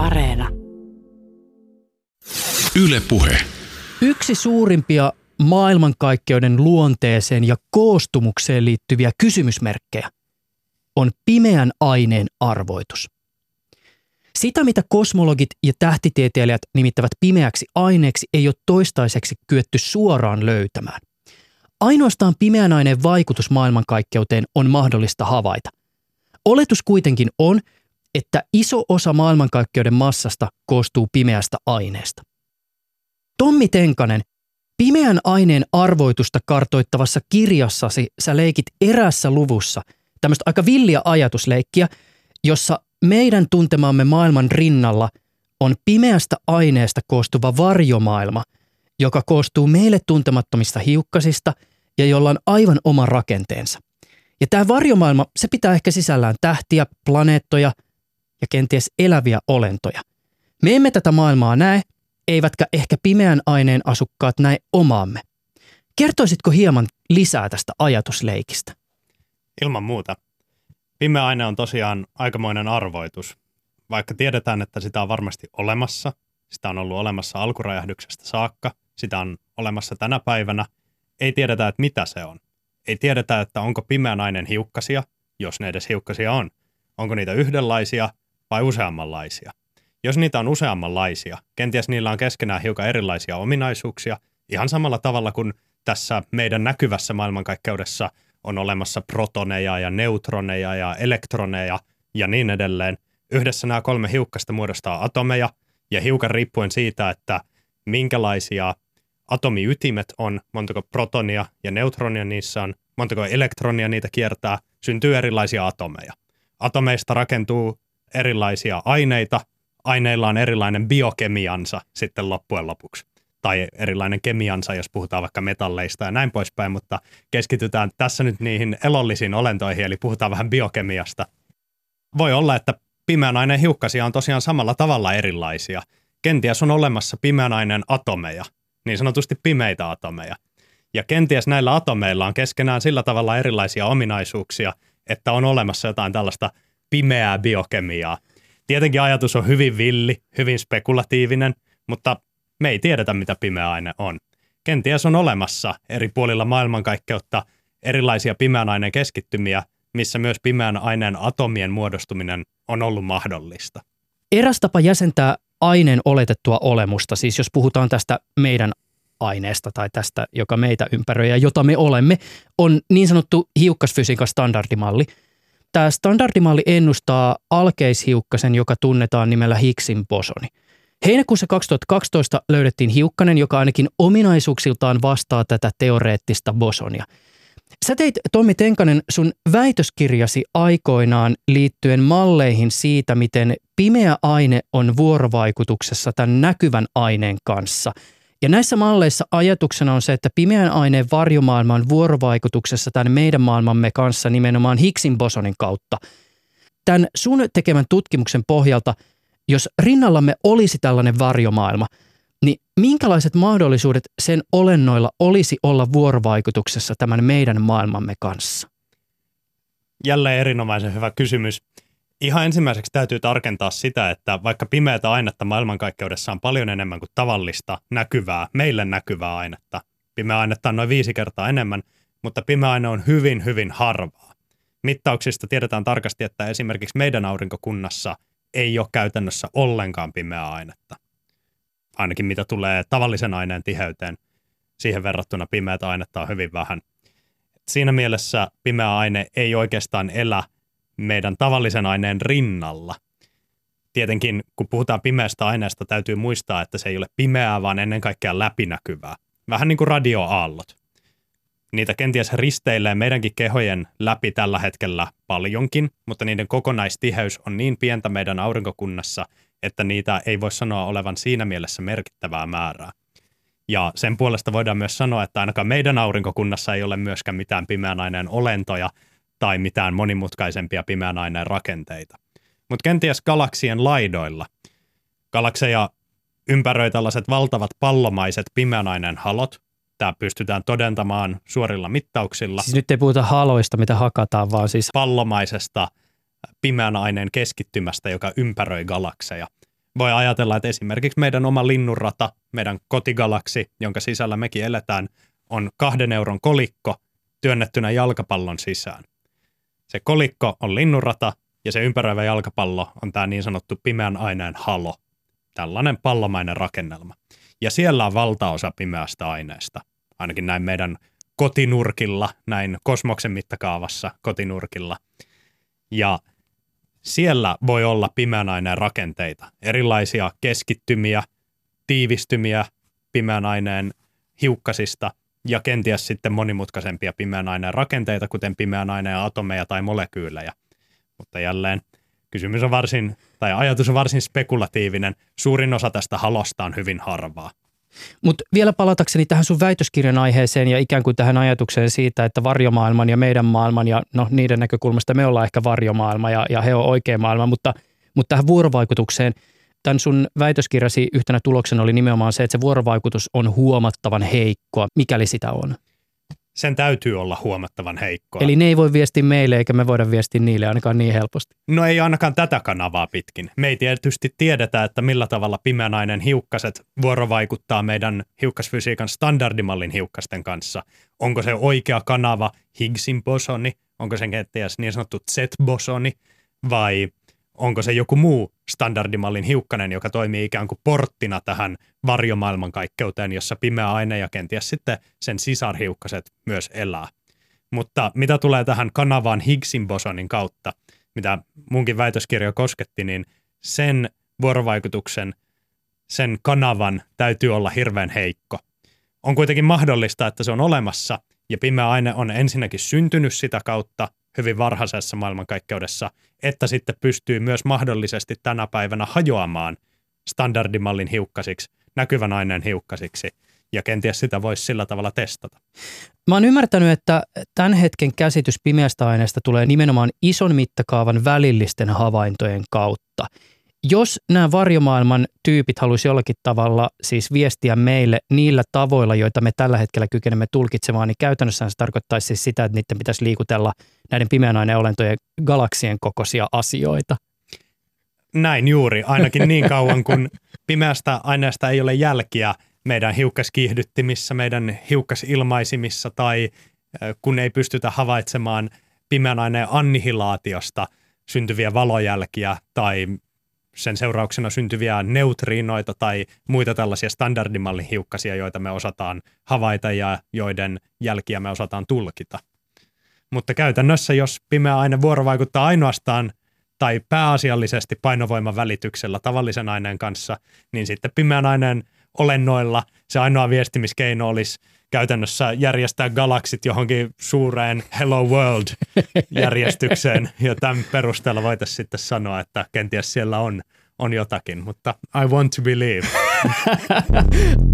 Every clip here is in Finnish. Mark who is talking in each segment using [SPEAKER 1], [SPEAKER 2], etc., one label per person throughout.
[SPEAKER 1] Areena.
[SPEAKER 2] Yle Puhe.
[SPEAKER 3] Yksi suurimpia maailmankaikkeuden luonteeseen ja koostumukseen liittyviä kysymysmerkkejä on pimeän aineen arvoitus. Sitä, mitä kosmologit ja tähtitieteilijät nimittävät pimeäksi aineeksi, ei ole toistaiseksi kyetty suoraan löytämään. Ainoastaan pimeän aineen vaikutus maailmankaikkeuteen on mahdollista havaita. Oletus kuitenkin on, että iso osa maailmankaikkeuden massasta koostuu pimeästä aineesta. Tommi Tenkanen, pimeän aineen arvoitusta kartoittavassa kirjassasi sä leikit erässä luvussa tämmöistä aika villiä ajatusleikkiä, jossa meidän tuntemamme maailman rinnalla on pimeästä aineesta koostuva varjomaailma, joka koostuu meille tuntemattomista hiukkasista ja jolla on aivan oma rakenteensa. Ja tämä varjomaailma, se pitää ehkä sisällään tähtiä, planeettoja ja kenties eläviä olentoja. Me emme tätä maailmaa näe, eivätkä ehkä pimeän aineen asukkaat näe omaamme. Kertoisitko hieman lisää tästä ajatusleikistä?
[SPEAKER 4] Ilman muuta. Pimeä aine on tosiaan aikamoinen arvoitus. Vaikka tiedetään, että sitä on varmasti olemassa, sitä on ollut olemassa alkuräjähdyksestä saakka, sitä on olemassa tänä päivänä, ei tiedetä, että mitä se on. Ei tiedetä, että onko pimeä nainen hiukkasia, jos ne edes hiukkasia on. Onko niitä yhdenlaisia vai useammanlaisia. Jos niitä on useammanlaisia, kenties niillä on keskenään hiukan erilaisia ominaisuuksia, ihan samalla tavalla kuin tässä meidän näkyvässä maailmankaikkeudessa on olemassa protoneja ja neutroneja ja elektroneja ja niin edelleen. Yhdessä nämä kolme hiukkasta muodostaa atomeja, ja hiukan riippuen siitä, että minkälaisia atomiytimet on, montako protonia ja neutronia niissä on, montako elektronia niitä kiertää, syntyy erilaisia atomeja. Atomeista rakentuu erilaisia aineita, aineilla on erilainen biokemiansa sitten loppujen lopuksi. Tai erilainen kemiansa, jos puhutaan vaikka metalleista ja näin poispäin, mutta keskitytään tässä nyt niihin elollisiin olentoihin, eli puhutaan vähän biokemiasta. Voi olla, että pimeän aineen hiukkasia on tosiaan samalla tavalla erilaisia. Kenties on olemassa pimeän aineen atomeja, niin sanotusti pimeitä atomeja. Ja kenties näillä atomeilla on keskenään sillä tavalla erilaisia ominaisuuksia, että on olemassa jotain tällaista pimeää biokemiaa. Tietenkin ajatus on hyvin villi, hyvin spekulatiivinen, mutta me ei tiedetä, mitä pimeä aine on. Kenties on olemassa eri puolilla maailmankaikkeutta erilaisia pimeän aineen keskittymiä, missä myös pimeän aineen atomien muodostuminen on ollut mahdollista.
[SPEAKER 3] Eräs tapa jäsentää aineen oletettua olemusta, siis jos puhutaan tästä meidän aineesta tai tästä, joka meitä ympäröi ja jota me olemme, on niin sanottu hiukkasfysiikan standardimalli – Tämä standardimalli ennustaa alkeishiukkasen, joka tunnetaan nimellä Higgsin bosoni. Heinäkuussa 2012 löydettiin hiukkanen, joka ainakin ominaisuuksiltaan vastaa tätä teoreettista bosonia. Sä teit, Tommi Tenkanen, sun väitöskirjasi aikoinaan liittyen malleihin siitä, miten pimeä aine on vuorovaikutuksessa tämän näkyvän aineen kanssa – ja näissä malleissa ajatuksena on se, että pimeän aineen varjomaailma on vuorovaikutuksessa tämän meidän maailmamme kanssa nimenomaan Higgsin bosonin kautta. Tämän sun tekemän tutkimuksen pohjalta, jos rinnallamme olisi tällainen varjomaailma, niin minkälaiset mahdollisuudet sen olennoilla olisi olla vuorovaikutuksessa tämän meidän maailmamme kanssa?
[SPEAKER 4] Jälleen erinomaisen hyvä kysymys. Ihan ensimmäiseksi täytyy tarkentaa sitä, että vaikka pimeätä ainetta maailmankaikkeudessa on paljon enemmän kuin tavallista näkyvää, meille näkyvää ainetta, pimeä ainetta on noin viisi kertaa enemmän, mutta pimeä aine on hyvin, hyvin harvaa. Mittauksista tiedetään tarkasti, että esimerkiksi meidän aurinkokunnassa ei ole käytännössä ollenkaan pimeää ainetta. Ainakin mitä tulee tavallisen aineen tiheyteen. Siihen verrattuna pimeätä ainetta on hyvin vähän. Siinä mielessä pimeä aine ei oikeastaan elä – meidän tavallisen aineen rinnalla. Tietenkin, kun puhutaan pimeästä aineesta, täytyy muistaa, että se ei ole pimeää, vaan ennen kaikkea läpinäkyvää. Vähän niin kuin radioaallot. Niitä kenties risteilee meidänkin kehojen läpi tällä hetkellä paljonkin, mutta niiden kokonaistiheys on niin pientä meidän aurinkokunnassa, että niitä ei voi sanoa olevan siinä mielessä merkittävää määrää. Ja sen puolesta voidaan myös sanoa, että ainakaan meidän aurinkokunnassa ei ole myöskään mitään pimeän aineen olentoja, tai mitään monimutkaisempia pimeän aineen rakenteita. Mutta kenties galaksien laidoilla. Galakseja ympäröi tällaiset valtavat pallomaiset pimeän aineen halot. Tämä pystytään todentamaan suorilla mittauksilla.
[SPEAKER 3] Siis nyt ei puhuta haloista, mitä hakataan, vaan siis...
[SPEAKER 4] Pallomaisesta pimeän aineen keskittymästä, joka ympäröi galakseja. voi ajatella, että esimerkiksi meidän oma linnunrata, meidän kotigalaksi, jonka sisällä mekin eletään, on kahden euron kolikko työnnettynä jalkapallon sisään. Se kolikko on linnunrata ja se ympäröivä jalkapallo on tämä niin sanottu pimeän aineen halo, tällainen pallomainen rakennelma. Ja siellä on valtaosa pimeästä aineesta, ainakin näin meidän kotinurkilla, näin kosmoksen mittakaavassa kotinurkilla. Ja siellä voi olla pimeän aineen rakenteita, erilaisia keskittymiä, tiivistymiä pimeän aineen hiukkasista ja kenties sitten monimutkaisempia pimeän aineen rakenteita, kuten pimeän aineen atomeja tai molekyylejä. Mutta jälleen kysymys on varsin, tai ajatus on varsin spekulatiivinen. Suurin osa tästä halosta on hyvin harvaa.
[SPEAKER 3] Mutta vielä palatakseni tähän sun väitöskirjan aiheeseen ja ikään kuin tähän ajatukseen siitä, että varjomaailman ja meidän maailman ja no niiden näkökulmasta me ollaan ehkä varjomaailma ja, ja he on oikea maailma, mutta, mutta tähän vuorovaikutukseen – tämän sun väitöskirjasi yhtenä tuloksena oli nimenomaan se, että se vuorovaikutus on huomattavan heikkoa, mikäli sitä on.
[SPEAKER 4] Sen täytyy olla huomattavan heikkoa.
[SPEAKER 3] Eli ne ei voi viestiä meille eikä me voida viestiä niille ainakaan niin helposti.
[SPEAKER 4] No ei ainakaan tätä kanavaa pitkin. Me ei tietysti tiedetä, että millä tavalla pimeänainen hiukkaset vuorovaikuttaa meidän hiukkasfysiikan standardimallin hiukkasten kanssa. Onko se oikea kanava Higgsin bosoni, onko se kenties niin sanottu Z-bosoni vai onko se joku muu standardimallin hiukkanen, joka toimii ikään kuin porttina tähän varjomaailmankaikkeuteen, jossa pimeä aine ja kenties sitten sen sisarhiukkaset myös elää. Mutta mitä tulee tähän kanavaan Higgsin bosonin kautta, mitä munkin väitöskirja kosketti, niin sen vuorovaikutuksen, sen kanavan täytyy olla hirveän heikko. On kuitenkin mahdollista, että se on olemassa ja pimeä aine on ensinnäkin syntynyt sitä kautta, hyvin varhaisessa maailmankaikkeudessa, että sitten pystyy myös mahdollisesti tänä päivänä hajoamaan standardimallin hiukkasiksi, näkyvän aineen hiukkasiksi, ja kenties sitä voisi sillä tavalla testata.
[SPEAKER 3] Mä oon ymmärtänyt, että tämän hetken käsitys pimeästä aineesta tulee nimenomaan ison mittakaavan välillisten havaintojen kautta jos nämä varjomaailman tyypit haluaisi jollakin tavalla siis viestiä meille niillä tavoilla, joita me tällä hetkellä kykenemme tulkitsemaan, niin käytännössä se tarkoittaisi siis sitä, että niiden pitäisi liikutella näiden pimeän olentojen galaksien kokoisia asioita.
[SPEAKER 4] Näin juuri, ainakin niin kauan kun pimeästä aineesta ei ole jälkiä meidän hiukkaskiihdyttimissä, meidän hiukkasilmaisimissa tai kun ei pystytä havaitsemaan pimeän aineen annihilaatiosta syntyviä valojälkiä tai sen seurauksena syntyviä neutriinoita tai muita tällaisia standardimallin hiukkasia, joita me osataan havaita ja joiden jälkiä me osataan tulkita. Mutta käytännössä, jos pimeä aine vuorovaikuttaa ainoastaan tai pääasiallisesti painovoiman välityksellä tavallisen aineen kanssa, niin sitten pimeän aineen olennoilla se ainoa viestimiskeino olisi käytännössä järjestää galaksit johonkin suureen Hello World-järjestykseen, ja tämän perusteella voitaisiin sitten sanoa, että kenties siellä on, on jotakin, mutta I want to believe.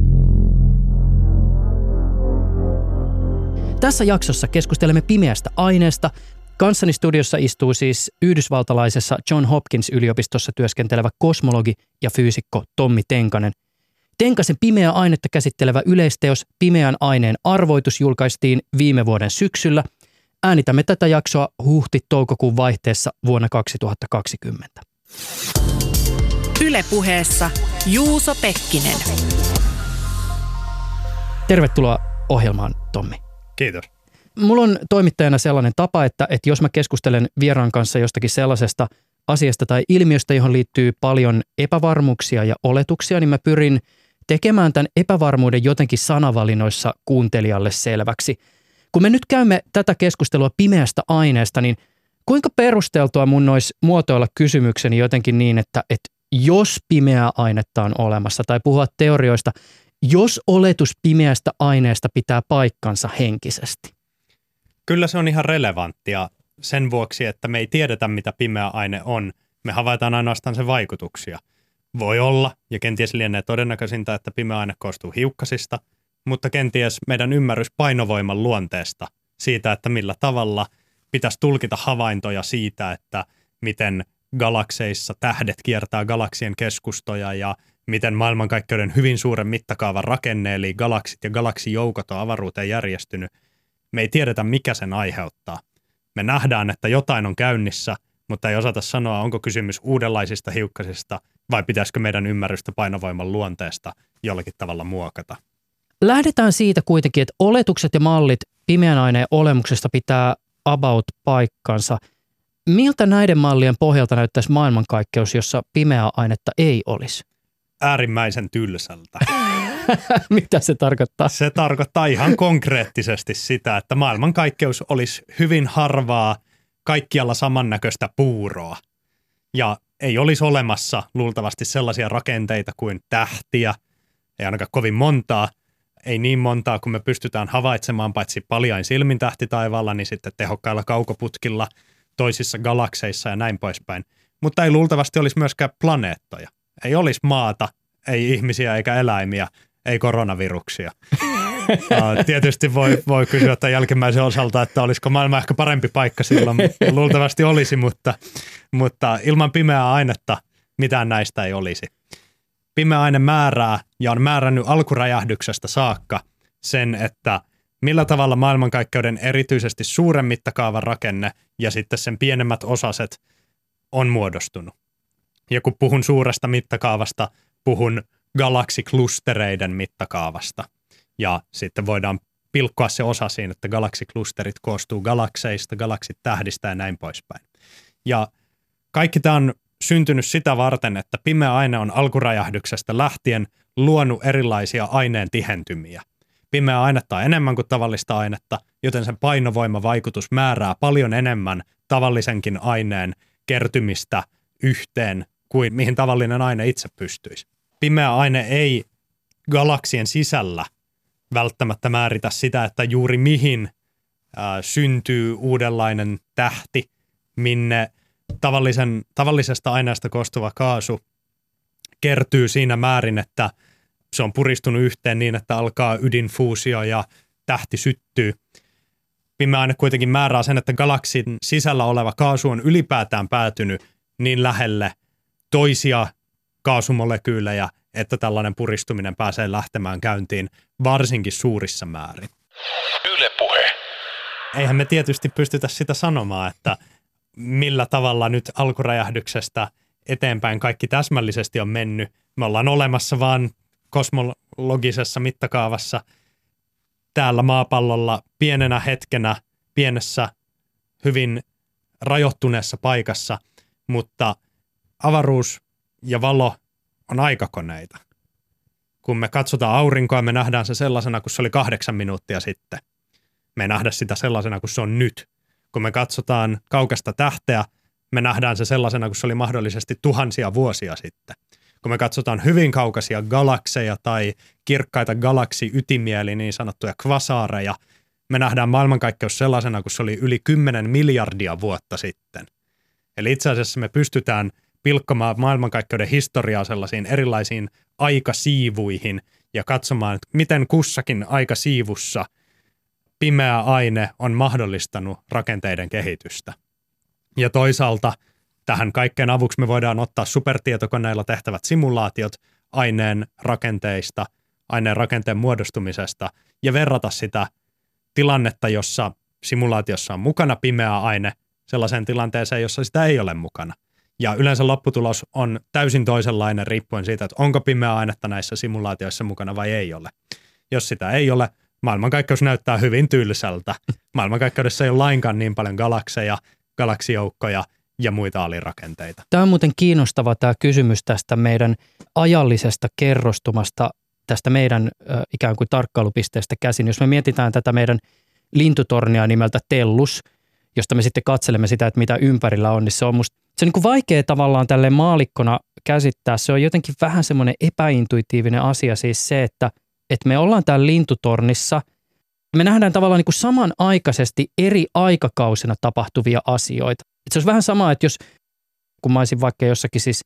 [SPEAKER 3] Tässä jaksossa keskustelemme pimeästä aineesta. Kanssani studiossa istuu siis yhdysvaltalaisessa John Hopkins yliopistossa työskentelevä kosmologi ja fyysikko Tommi Tenkanen – Tenkasen pimeää ainetta käsittelevä yleisteos Pimeän aineen arvoitus julkaistiin viime vuoden syksyllä. Äänitämme tätä jaksoa huhti-toukokuun vaihteessa vuonna 2020.
[SPEAKER 1] Ylepuheessa Juuso Pekkinen.
[SPEAKER 3] Tervetuloa ohjelmaan, Tommi.
[SPEAKER 4] Kiitos.
[SPEAKER 3] Mulla on toimittajana sellainen tapa, että, että jos mä keskustelen vieraan kanssa jostakin sellaisesta asiasta tai ilmiöstä, johon liittyy paljon epävarmuuksia ja oletuksia, niin mä pyrin – tekemään tämän epävarmuuden jotenkin sanavalinnoissa kuuntelijalle selväksi. Kun me nyt käymme tätä keskustelua pimeästä aineesta, niin kuinka perusteltua mun olisi muotoilla kysymykseni jotenkin niin, että, että jos pimeää ainetta on olemassa tai puhua teorioista, jos oletus pimeästä aineesta pitää paikkansa henkisesti?
[SPEAKER 4] Kyllä se on ihan relevanttia sen vuoksi, että me ei tiedetä, mitä pimeä aine on. Me havaitaan ainoastaan sen vaikutuksia – voi olla, ja kenties lienee todennäköisintä, että pimeä aine koostuu hiukkasista, mutta kenties meidän ymmärrys painovoiman luonteesta, siitä, että millä tavalla pitäisi tulkita havaintoja siitä, että miten galakseissa tähdet kiertää galaksien keskustoja ja miten maailmankaikkeuden hyvin suuren mittakaavan rakenne, eli galaksit ja galaksijoukot on avaruuteen järjestynyt. Me ei tiedetä, mikä sen aiheuttaa. Me nähdään, että jotain on käynnissä, mutta ei osata sanoa, onko kysymys uudenlaisista hiukkasista vai pitäisikö meidän ymmärrystä painovoiman luonteesta jollakin tavalla muokata?
[SPEAKER 3] Lähdetään siitä kuitenkin, että oletukset ja mallit pimeän aineen olemuksesta pitää about paikkansa. Miltä näiden mallien pohjalta näyttäisi maailmankaikkeus, jossa pimeää ainetta ei olisi?
[SPEAKER 4] Äärimmäisen tylsältä.
[SPEAKER 3] Mitä se tarkoittaa?
[SPEAKER 4] Se tarkoittaa ihan konkreettisesti sitä, että maailmankaikkeus olisi hyvin harvaa, kaikkialla samannäköistä puuroa. Ja ei olisi olemassa luultavasti sellaisia rakenteita kuin tähtiä, ei ainakaan kovin montaa, ei niin montaa kuin me pystytään havaitsemaan paitsi paljain silmin tähtitaivaalla, niin sitten tehokkailla kaukoputkilla toisissa galakseissa ja näin poispäin. Mutta ei luultavasti olisi myöskään planeettoja. Ei olisi maata, ei ihmisiä eikä eläimiä, ei koronaviruksia. Tietysti voi, voi kysyä että jälkimmäisen osalta, että olisiko maailma ehkä parempi paikka silloin. Luultavasti olisi, mutta, mutta ilman pimeää ainetta mitään näistä ei olisi. Pimeä aine määrää ja on määrännyt alkuräjähdyksestä saakka sen, että millä tavalla maailmankaikkeuden erityisesti suuren mittakaavan rakenne ja sitten sen pienemmät osaset on muodostunut. Ja kun puhun suuresta mittakaavasta, puhun galaksiklustereiden mittakaavasta. Ja sitten voidaan pilkkoa se osa siinä, että galaksiklusterit koostuu galakseista, galaksitähdistä ja näin poispäin. Ja kaikki tämä on syntynyt sitä varten, että pimeä aine on alkuräjähdyksestä lähtien luonut erilaisia aineen tihentymiä. Pimeä ainetta on enemmän kuin tavallista ainetta, joten sen painovoimavaikutus määrää paljon enemmän tavallisenkin aineen kertymistä yhteen kuin mihin tavallinen aine itse pystyisi pimeä aine ei galaksien sisällä välttämättä määritä sitä, että juuri mihin ää, syntyy uudenlainen tähti, minne tavallisen, tavallisesta aineesta koostuva kaasu kertyy siinä määrin, että se on puristunut yhteen niin, että alkaa ydinfuusio ja tähti syttyy. Pimeä aine kuitenkin määrää sen, että galaksin sisällä oleva kaasu on ylipäätään päätynyt niin lähelle toisia kaasumolekyylejä, että tällainen puristuminen pääsee lähtemään käyntiin varsinkin suurissa määrin. Yle puhe. Eihän me tietysti pystytä sitä sanomaan, että millä tavalla nyt alkuräjähdyksestä eteenpäin kaikki täsmällisesti on mennyt. Me ollaan olemassa vaan kosmologisessa mittakaavassa täällä maapallolla pienenä hetkenä, pienessä, hyvin rajoittuneessa paikassa, mutta avaruus ja valo on aikakoneita. Kun me katsotaan aurinkoa, me nähdään se sellaisena kuin se oli kahdeksan minuuttia sitten. Me ei nähdä sitä sellaisena kuin se on nyt. Kun me katsotaan kaukasta tähteä, me nähdään se sellaisena kuin se oli mahdollisesti tuhansia vuosia sitten. Kun me katsotaan hyvin kaukaisia galakseja tai kirkkaita galaksiytimiä, eli niin sanottuja kvasaareja, me nähdään maailmankaikkeus sellaisena kuin se oli yli 10 miljardia vuotta sitten. Eli itse asiassa me pystytään – pilkkomaan maailmankaikkeuden historiaa sellaisiin erilaisiin aikasiivuihin ja katsomaan, että miten kussakin aikasiivussa pimeä aine on mahdollistanut rakenteiden kehitystä. Ja toisaalta tähän kaikkeen avuksi me voidaan ottaa supertietokoneilla tehtävät simulaatiot aineen rakenteista, aineen rakenteen muodostumisesta ja verrata sitä tilannetta, jossa simulaatiossa on mukana pimeä aine, sellaiseen tilanteeseen, jossa sitä ei ole mukana – ja yleensä lopputulos on täysin toisenlainen riippuen siitä, että onko pimeä ainetta näissä simulaatioissa mukana vai ei ole. Jos sitä ei ole, maailmankaikkeus näyttää hyvin tylsältä. Maailmankaikkeudessa ei ole lainkaan niin paljon galakseja, galaksijoukkoja ja muita alirakenteita.
[SPEAKER 3] Tämä on muuten kiinnostava tämä kysymys tästä meidän ajallisesta kerrostumasta, tästä meidän äh, ikään kuin tarkkailupisteestä käsin. Jos me mietitään tätä meidän lintutornia nimeltä Tellus, josta me sitten katselemme sitä, että mitä ympärillä on, niin se on musta se on niin vaikea tavallaan tälle maalikkona käsittää. Se on jotenkin vähän semmoinen epäintuitiivinen asia siis se, että, että me ollaan täällä lintutornissa. Me nähdään tavallaan niin kuin samanaikaisesti eri aikakausina tapahtuvia asioita. Et se olisi vähän sama, että jos kun mä olisin vaikka jossakin siis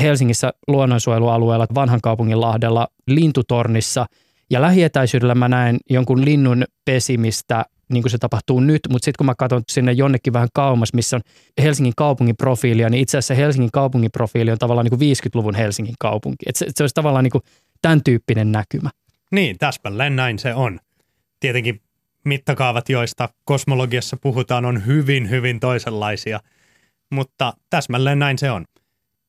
[SPEAKER 3] Helsingissä luonnonsuojelualueella vanhan kaupungin lahdella lintutornissa ja lähietäisyydellä mä näen jonkun linnun pesimistä niin kuin se tapahtuu nyt, mutta sitten kun mä katson sinne jonnekin vähän kauemmas, missä on Helsingin kaupungin profiilia, niin itse asiassa Helsingin kaupungin profiili on tavallaan niin kuin 50-luvun Helsingin kaupunki. Et se, se olisi tavallaan niin kuin tämän tyyppinen näkymä.
[SPEAKER 4] Niin, täsmälleen näin se on. Tietenkin mittakaavat, joista kosmologiassa puhutaan, on hyvin, hyvin toisenlaisia, mutta täsmälleen näin se on.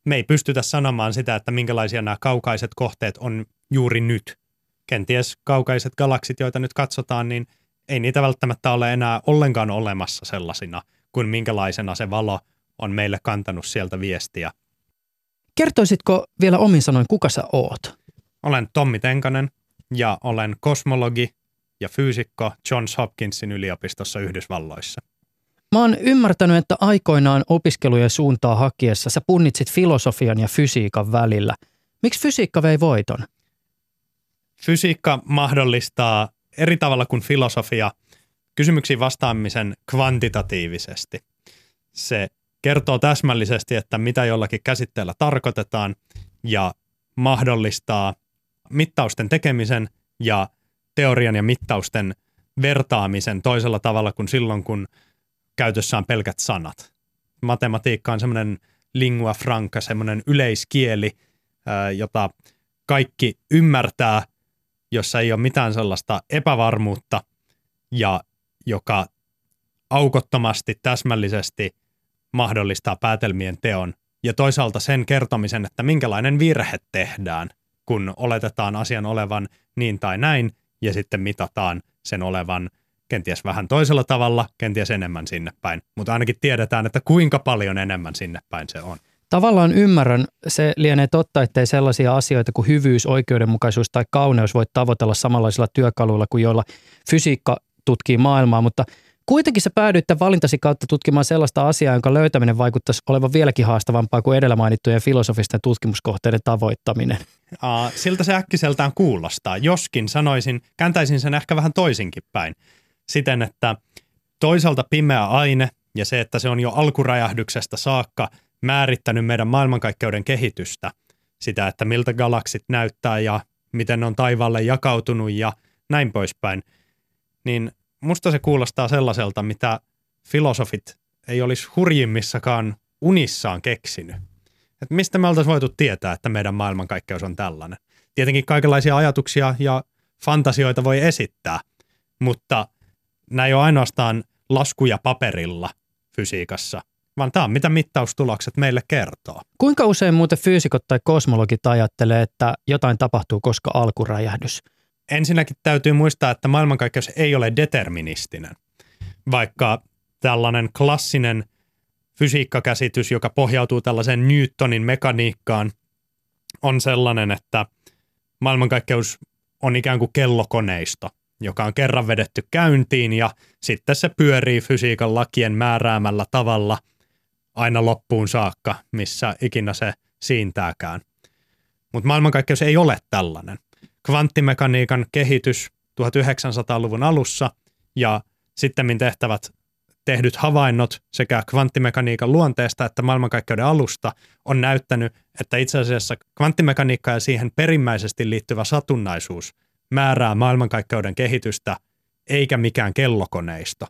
[SPEAKER 4] me ei pystytä sanomaan sitä, että minkälaisia nämä kaukaiset kohteet on juuri nyt. Kenties kaukaiset galaksit, joita nyt katsotaan, niin ei niitä välttämättä ole enää ollenkaan olemassa sellaisina, kuin minkälaisena se valo on meille kantanut sieltä viestiä.
[SPEAKER 3] Kertoisitko vielä omin sanoin, kuka sä oot?
[SPEAKER 4] Olen Tommi Tenkanen ja olen kosmologi ja fyysikko Johns Hopkinsin yliopistossa Yhdysvalloissa.
[SPEAKER 3] Mä oon ymmärtänyt, että aikoinaan opiskelujen suuntaa hakiessa sä punnitsit filosofian ja fysiikan välillä. Miksi fysiikka vei voiton?
[SPEAKER 4] Fysiikka mahdollistaa eri tavalla kuin filosofia kysymyksiin vastaamisen kvantitatiivisesti. Se kertoo täsmällisesti, että mitä jollakin käsitteellä tarkoitetaan ja mahdollistaa mittausten tekemisen ja teorian ja mittausten vertaamisen toisella tavalla kuin silloin, kun käytössä on pelkät sanat. Matematiikka on semmoinen lingua franca, semmoinen yleiskieli, jota kaikki ymmärtää, jossa ei ole mitään sellaista epävarmuutta ja joka aukottomasti, täsmällisesti mahdollistaa päätelmien teon ja toisaalta sen kertomisen, että minkälainen virhe tehdään, kun oletetaan asian olevan niin tai näin ja sitten mitataan sen olevan kenties vähän toisella tavalla, kenties enemmän sinne päin, mutta ainakin tiedetään, että kuinka paljon enemmän sinne päin se on.
[SPEAKER 3] Tavallaan ymmärrän, se lienee totta, ettei sellaisia asioita kuin hyvyys, oikeudenmukaisuus tai kauneus voi tavoitella samanlaisilla työkaluilla kuin joilla fysiikka tutkii maailmaa, mutta kuitenkin sä päädyit valintasi kautta tutkimaan sellaista asiaa, jonka löytäminen vaikuttaisi olevan vieläkin haastavampaa kuin edellä mainittujen filosofisten tutkimuskohteiden tavoittaminen.
[SPEAKER 4] siltä se äkkiseltään kuulostaa. Joskin sanoisin, kääntäisin sen ehkä vähän toisinkin päin siten, että toisaalta pimeä aine ja se, että se on jo alkuräjähdyksestä saakka määrittänyt meidän maailmankaikkeuden kehitystä, sitä, että miltä galaksit näyttää ja miten ne on taivaalle jakautunut ja näin poispäin, niin musta se kuulostaa sellaiselta, mitä filosofit ei olisi hurjimmissakaan unissaan keksinyt. Et mistä me oltaisiin voitu tietää, että meidän maailmankaikkeus on tällainen? Tietenkin kaikenlaisia ajatuksia ja fantasioita voi esittää, mutta ei ole ainoastaan laskuja paperilla fysiikassa, vaan tämä on mitä mittaustulokset meille kertoo.
[SPEAKER 3] Kuinka usein muuten fyysikot tai kosmologit ajattelee, että jotain tapahtuu, koska alkuräjähdys?
[SPEAKER 4] Ensinnäkin täytyy muistaa, että maailmankaikkeus ei ole deterministinen, vaikka tällainen klassinen fysiikkakäsitys, joka pohjautuu tällaiseen Newtonin mekaniikkaan, on sellainen, että maailmankaikkeus on ikään kuin kellokoneisto – joka on kerran vedetty käyntiin ja sitten se pyörii fysiikan lakien määräämällä tavalla aina loppuun saakka, missä ikinä se siintääkään. Mutta maailmankaikkeus ei ole tällainen. Kvanttimekaniikan kehitys 1900-luvun alussa ja sitten tehtävät tehdyt havainnot sekä kvanttimekaniikan luonteesta että maailmankaikkeuden alusta on näyttänyt, että itse asiassa kvanttimekaniikka ja siihen perimmäisesti liittyvä satunnaisuus – määrää maailmankaikkeuden kehitystä eikä mikään kellokoneisto.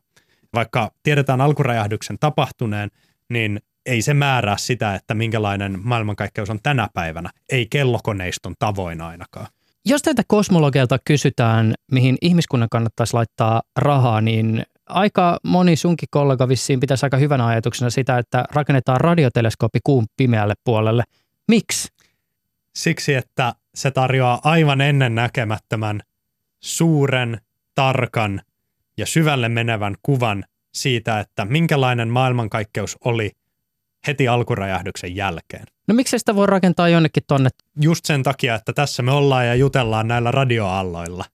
[SPEAKER 4] Vaikka tiedetään alkuräjähdyksen tapahtuneen, niin ei se määrää sitä, että minkälainen maailmankaikkeus on tänä päivänä, ei kellokoneiston tavoin ainakaan.
[SPEAKER 3] Jos teiltä kosmologeilta kysytään, mihin ihmiskunnan kannattaisi laittaa rahaa, niin aika moni sunkin kollega vissiin pitäisi aika hyvänä ajatuksena sitä, että rakennetaan radioteleskooppi kuun pimeälle puolelle. Miksi?
[SPEAKER 4] Siksi, että se tarjoaa aivan ennen näkemättömän suuren, tarkan ja syvälle menevän kuvan siitä, että minkälainen maailmankaikkeus oli heti alkuräjähdyksen jälkeen.
[SPEAKER 3] No miksi sitä voi rakentaa jonnekin tonne?
[SPEAKER 4] Just sen takia, että tässä me ollaan ja jutellaan näillä radioalloilla.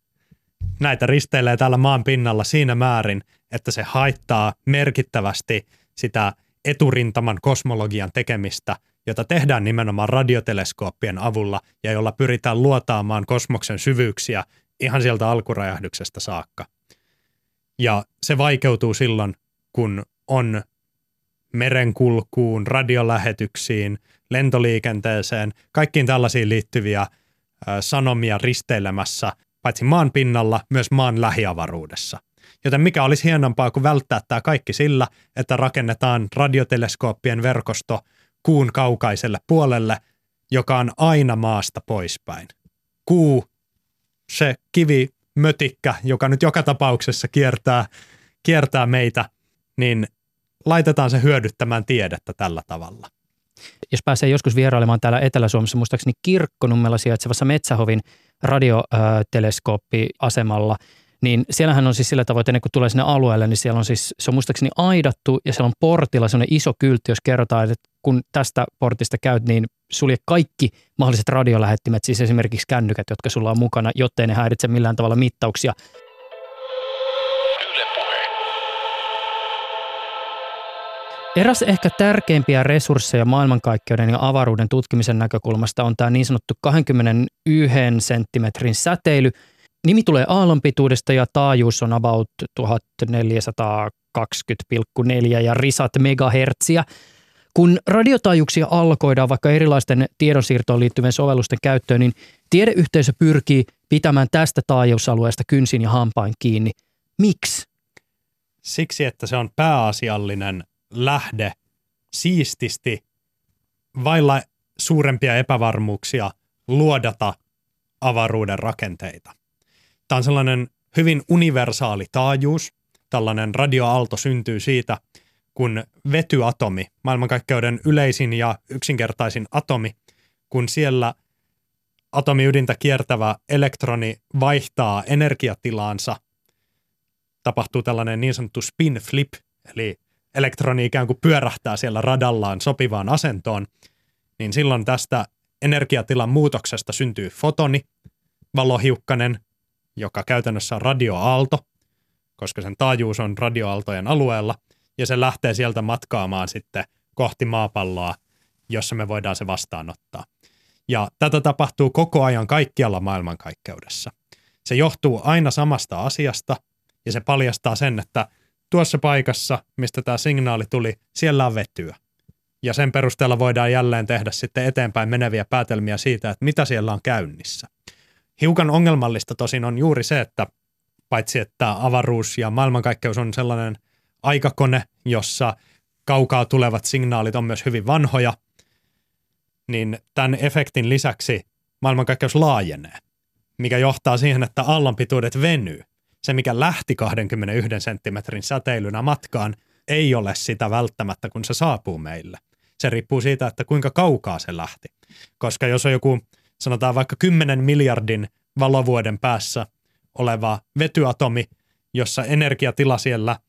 [SPEAKER 4] Näitä risteilee täällä maan pinnalla siinä määrin, että se haittaa merkittävästi sitä eturintaman kosmologian tekemistä – jota tehdään nimenomaan radioteleskooppien avulla ja jolla pyritään luotaamaan kosmoksen syvyyksiä ihan sieltä alkuräjähdyksestä saakka. Ja se vaikeutuu silloin, kun on merenkulkuun, radiolähetyksiin, lentoliikenteeseen, kaikkiin tällaisiin liittyviä sanomia risteilemässä, paitsi maan pinnalla, myös maan lähiavaruudessa. Joten mikä olisi hienompaa kuin välttää tämä kaikki sillä, että rakennetaan radioteleskooppien verkosto – kuun kaukaiselle puolelle, joka on aina maasta poispäin. Kuu, se kivi mötikkä, joka nyt joka tapauksessa kiertää, kiertää meitä, niin laitetaan se hyödyttämään tiedettä tällä tavalla.
[SPEAKER 3] Jos pääsee joskus vierailemaan täällä Etelä-Suomessa, muistaakseni Kirkkonummella sijaitsevassa Metsähovin radioteleskooppiasemalla, niin siellähän on siis sillä tavoin, että ennen kuin tulee sinne alueelle, niin siellä on siis, se on muistaakseni aidattu ja siellä on portilla sellainen iso kyltti, jos kerrotaan, että kun tästä portista käyt, niin sulje kaikki mahdolliset radiolähettimet, siis esimerkiksi kännykät, jotka sulla on mukana, jottei ne häiritse millään tavalla mittauksia. Eräs ehkä tärkeimpiä resursseja maailmankaikkeuden ja avaruuden tutkimisen näkökulmasta on tämä niin sanottu 21 senttimetrin säteily. Nimi tulee aallonpituudesta ja taajuus on about 1420,4 ja risat megahertsiä. Kun radiotaajuuksia alkoidaan vaikka erilaisten tiedonsiirtoon liittyvien sovellusten käyttöön, niin tiedeyhteisö pyrkii pitämään tästä taajuusalueesta kynsin ja hampain kiinni. Miksi?
[SPEAKER 4] Siksi, että se on pääasiallinen lähde siististi vailla suurempia epävarmuuksia luodata avaruuden rakenteita. Tämä on sellainen hyvin universaali taajuus. Tällainen radioaalto syntyy siitä, kun vetyatomi, maailmankaikkeuden yleisin ja yksinkertaisin atomi, kun siellä atomiydintä kiertävä elektroni vaihtaa energiatilaansa, tapahtuu tällainen niin sanottu spin flip, eli elektroni ikään kuin pyörähtää siellä radallaan sopivaan asentoon, niin silloin tästä energiatilan muutoksesta syntyy fotoni, valohiukkanen, joka käytännössä on radioaalto, koska sen taajuus on radioaaltojen alueella, ja se lähtee sieltä matkaamaan sitten kohti maapalloa, jossa me voidaan se vastaanottaa. Ja tätä tapahtuu koko ajan kaikkialla maailmankaikkeudessa. Se johtuu aina samasta asiasta, ja se paljastaa sen, että tuossa paikassa, mistä tämä signaali tuli, siellä on vetyä. Ja sen perusteella voidaan jälleen tehdä sitten eteenpäin meneviä päätelmiä siitä, että mitä siellä on käynnissä. Hiukan ongelmallista tosin on juuri se, että paitsi että avaruus ja maailmankaikkeus on sellainen aikakone, jossa kaukaa tulevat signaalit on myös hyvin vanhoja, niin tämän efektin lisäksi maailmankaikkeus laajenee, mikä johtaa siihen, että aallonpituudet venyy se, mikä lähti 21 senttimetrin säteilynä matkaan, ei ole sitä välttämättä, kun se saapuu meille. Se riippuu siitä, että kuinka kaukaa se lähti. Koska jos on joku, sanotaan vaikka 10 miljardin valovuoden päässä oleva vetyatomi, jossa energiatila siellä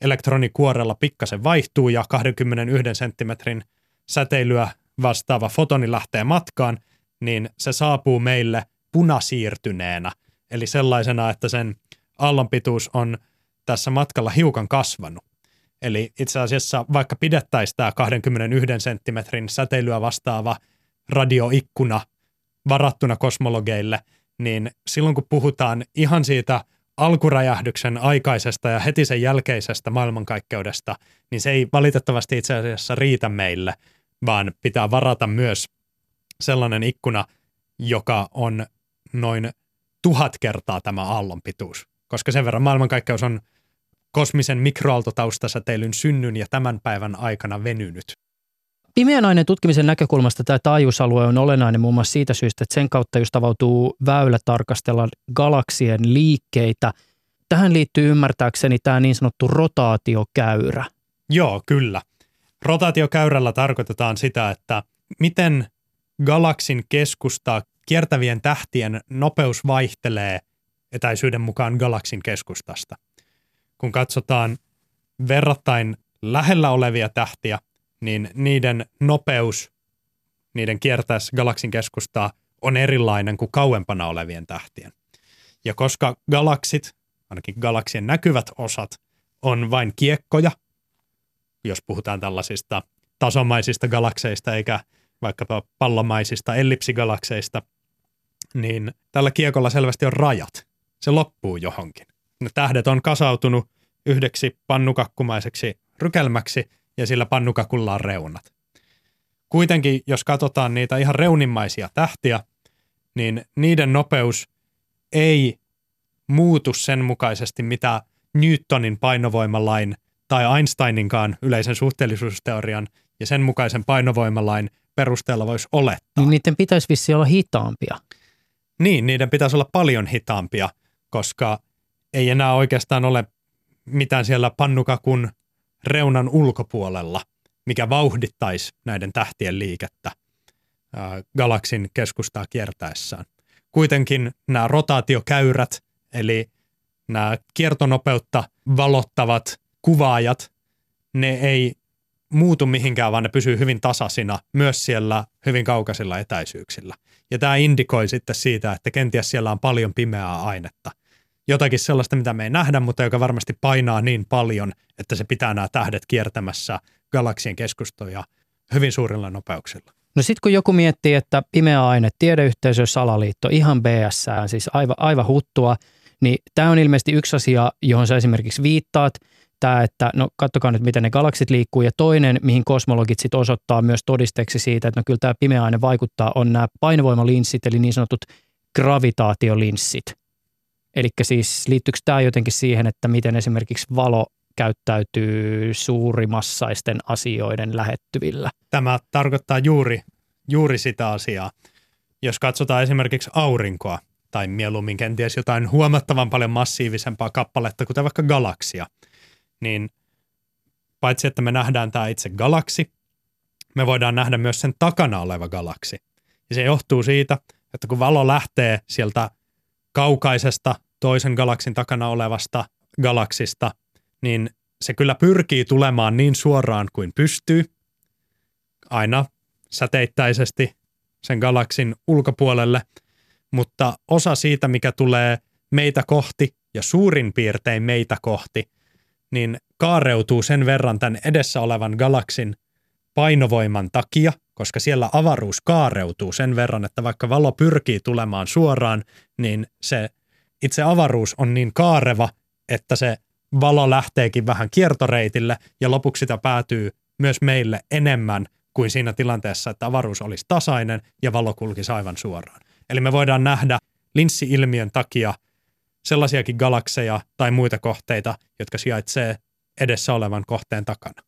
[SPEAKER 4] elektronikuorella pikkasen vaihtuu ja 21 senttimetrin säteilyä vastaava fotoni lähtee matkaan, niin se saapuu meille punasiirtyneenä, eli sellaisena, että sen aallonpituus on tässä matkalla hiukan kasvanut. Eli itse asiassa vaikka pidettäisiin tämä 21 senttimetrin säteilyä vastaava radioikkuna varattuna kosmologeille, niin silloin kun puhutaan ihan siitä alkuräjähdyksen aikaisesta ja heti sen jälkeisestä maailmankaikkeudesta, niin se ei valitettavasti itse asiassa riitä meille, vaan pitää varata myös sellainen ikkuna, joka on noin tuhat kertaa tämä aallonpituus koska sen verran maailmankaikkeus on kosmisen mikroaaltotaustasäteilyn synnyn ja tämän päivän aikana venynyt.
[SPEAKER 3] Pimeän aineen tutkimisen näkökulmasta tämä taajuusalue on olennainen muun muassa siitä syystä, että sen kautta just avautuu väylä tarkastella galaksien liikkeitä. Tähän liittyy ymmärtääkseni tämä niin sanottu rotaatiokäyrä.
[SPEAKER 4] Joo, kyllä. Rotaatiokäyrällä tarkoitetaan sitä, että miten galaksin keskustaa kiertävien tähtien nopeus vaihtelee etäisyyden mukaan galaksin keskustasta. Kun katsotaan verrattain lähellä olevia tähtiä, niin niiden nopeus niiden kiertäessä galaksin keskustaa on erilainen kuin kauempana olevien tähtien. Ja koska galaksit, ainakin galaksien näkyvät osat, on vain kiekkoja, jos puhutaan tällaisista tasomaisista galakseista eikä vaikkapa pallomaisista ellipsigalakseista, niin tällä kiekolla selvästi on rajat se loppuu johonkin. Ne tähdet on kasautunut yhdeksi pannukakkumaiseksi rykelmäksi ja sillä pannukakulla on reunat. Kuitenkin, jos katsotaan niitä ihan reunimmaisia tähtiä, niin niiden nopeus ei muutu sen mukaisesti, mitä Newtonin painovoimalain tai Einsteininkaan yleisen suhteellisuusteorian ja sen mukaisen painovoimalain perusteella voisi olettaa.
[SPEAKER 3] Niin niiden pitäisi vissi olla hitaampia.
[SPEAKER 4] Niin, niiden pitäisi olla paljon hitaampia, koska ei enää oikeastaan ole mitään siellä pannukakun reunan ulkopuolella, mikä vauhdittaisi näiden tähtien liikettä galaksin keskustaa kiertäessään. Kuitenkin nämä rotaatiokäyrät, eli nämä kiertonopeutta valottavat kuvaajat, ne ei muutu mihinkään, vaan ne pysyy hyvin tasaisina myös siellä hyvin kaukaisilla etäisyyksillä. Ja tämä indikoi sitten siitä, että kenties siellä on paljon pimeää ainetta. Jotakin sellaista, mitä me ei nähdä, mutta joka varmasti painaa niin paljon, että se pitää nämä tähdet kiertämässä galaksien keskustoja hyvin suurilla nopeuksilla.
[SPEAKER 3] No sitten kun joku miettii, että pimeä aine, tiedeyhteisö, salaliitto, ihan BS, siis aivan, aivan huttua, niin tämä on ilmeisesti yksi asia, johon sä esimerkiksi viittaat – tämä, että no kattokaa nyt, miten ne galaksit liikkuu. Ja toinen, mihin kosmologit sitten osoittaa myös todisteeksi siitä, että no kyllä tämä pimeä aine vaikuttaa, on nämä painovoimalinssit, eli niin sanotut gravitaatiolinssit. Eli siis liittyykö tämä jotenkin siihen, että miten esimerkiksi valo käyttäytyy suurimassaisten asioiden lähettyvillä?
[SPEAKER 4] Tämä tarkoittaa juuri, juuri sitä asiaa. Jos katsotaan esimerkiksi aurinkoa, tai mieluummin kenties jotain huomattavan paljon massiivisempaa kappaletta, kuten vaikka galaksia – niin paitsi että me nähdään tämä itse galaksi, me voidaan nähdä myös sen takana oleva galaksi. Ja se johtuu siitä, että kun valo lähtee sieltä kaukaisesta toisen galaksin takana olevasta galaksista, niin se kyllä pyrkii tulemaan niin suoraan kuin pystyy, aina säteittäisesti sen galaksin ulkopuolelle, mutta osa siitä, mikä tulee meitä kohti ja suurin piirtein meitä kohti, niin kaareutuu sen verran tämän edessä olevan galaksin painovoiman takia, koska siellä avaruus kaareutuu sen verran, että vaikka valo pyrkii tulemaan suoraan, niin se itse avaruus on niin kaareva, että se valo lähteekin vähän kiertoreitille ja lopuksi sitä päätyy myös meille enemmän kuin siinä tilanteessa, että avaruus olisi tasainen ja valo kulkisi aivan suoraan. Eli me voidaan nähdä linssi-ilmiön takia – sellaisiakin galakseja tai muita kohteita, jotka sijaitsee edessä olevan kohteen takana.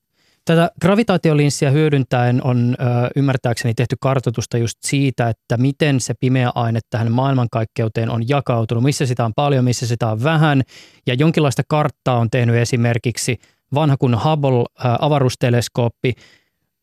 [SPEAKER 3] Tätä gravitaatiolinssiä hyödyntäen on ö, ymmärtääkseni tehty kartoitusta just siitä, että miten se pimeä aine tähän maailmankaikkeuteen on jakautunut, missä sitä on paljon, missä sitä on vähän. Ja jonkinlaista karttaa on tehnyt esimerkiksi vanha kun Hubble-avaruusteleskooppi,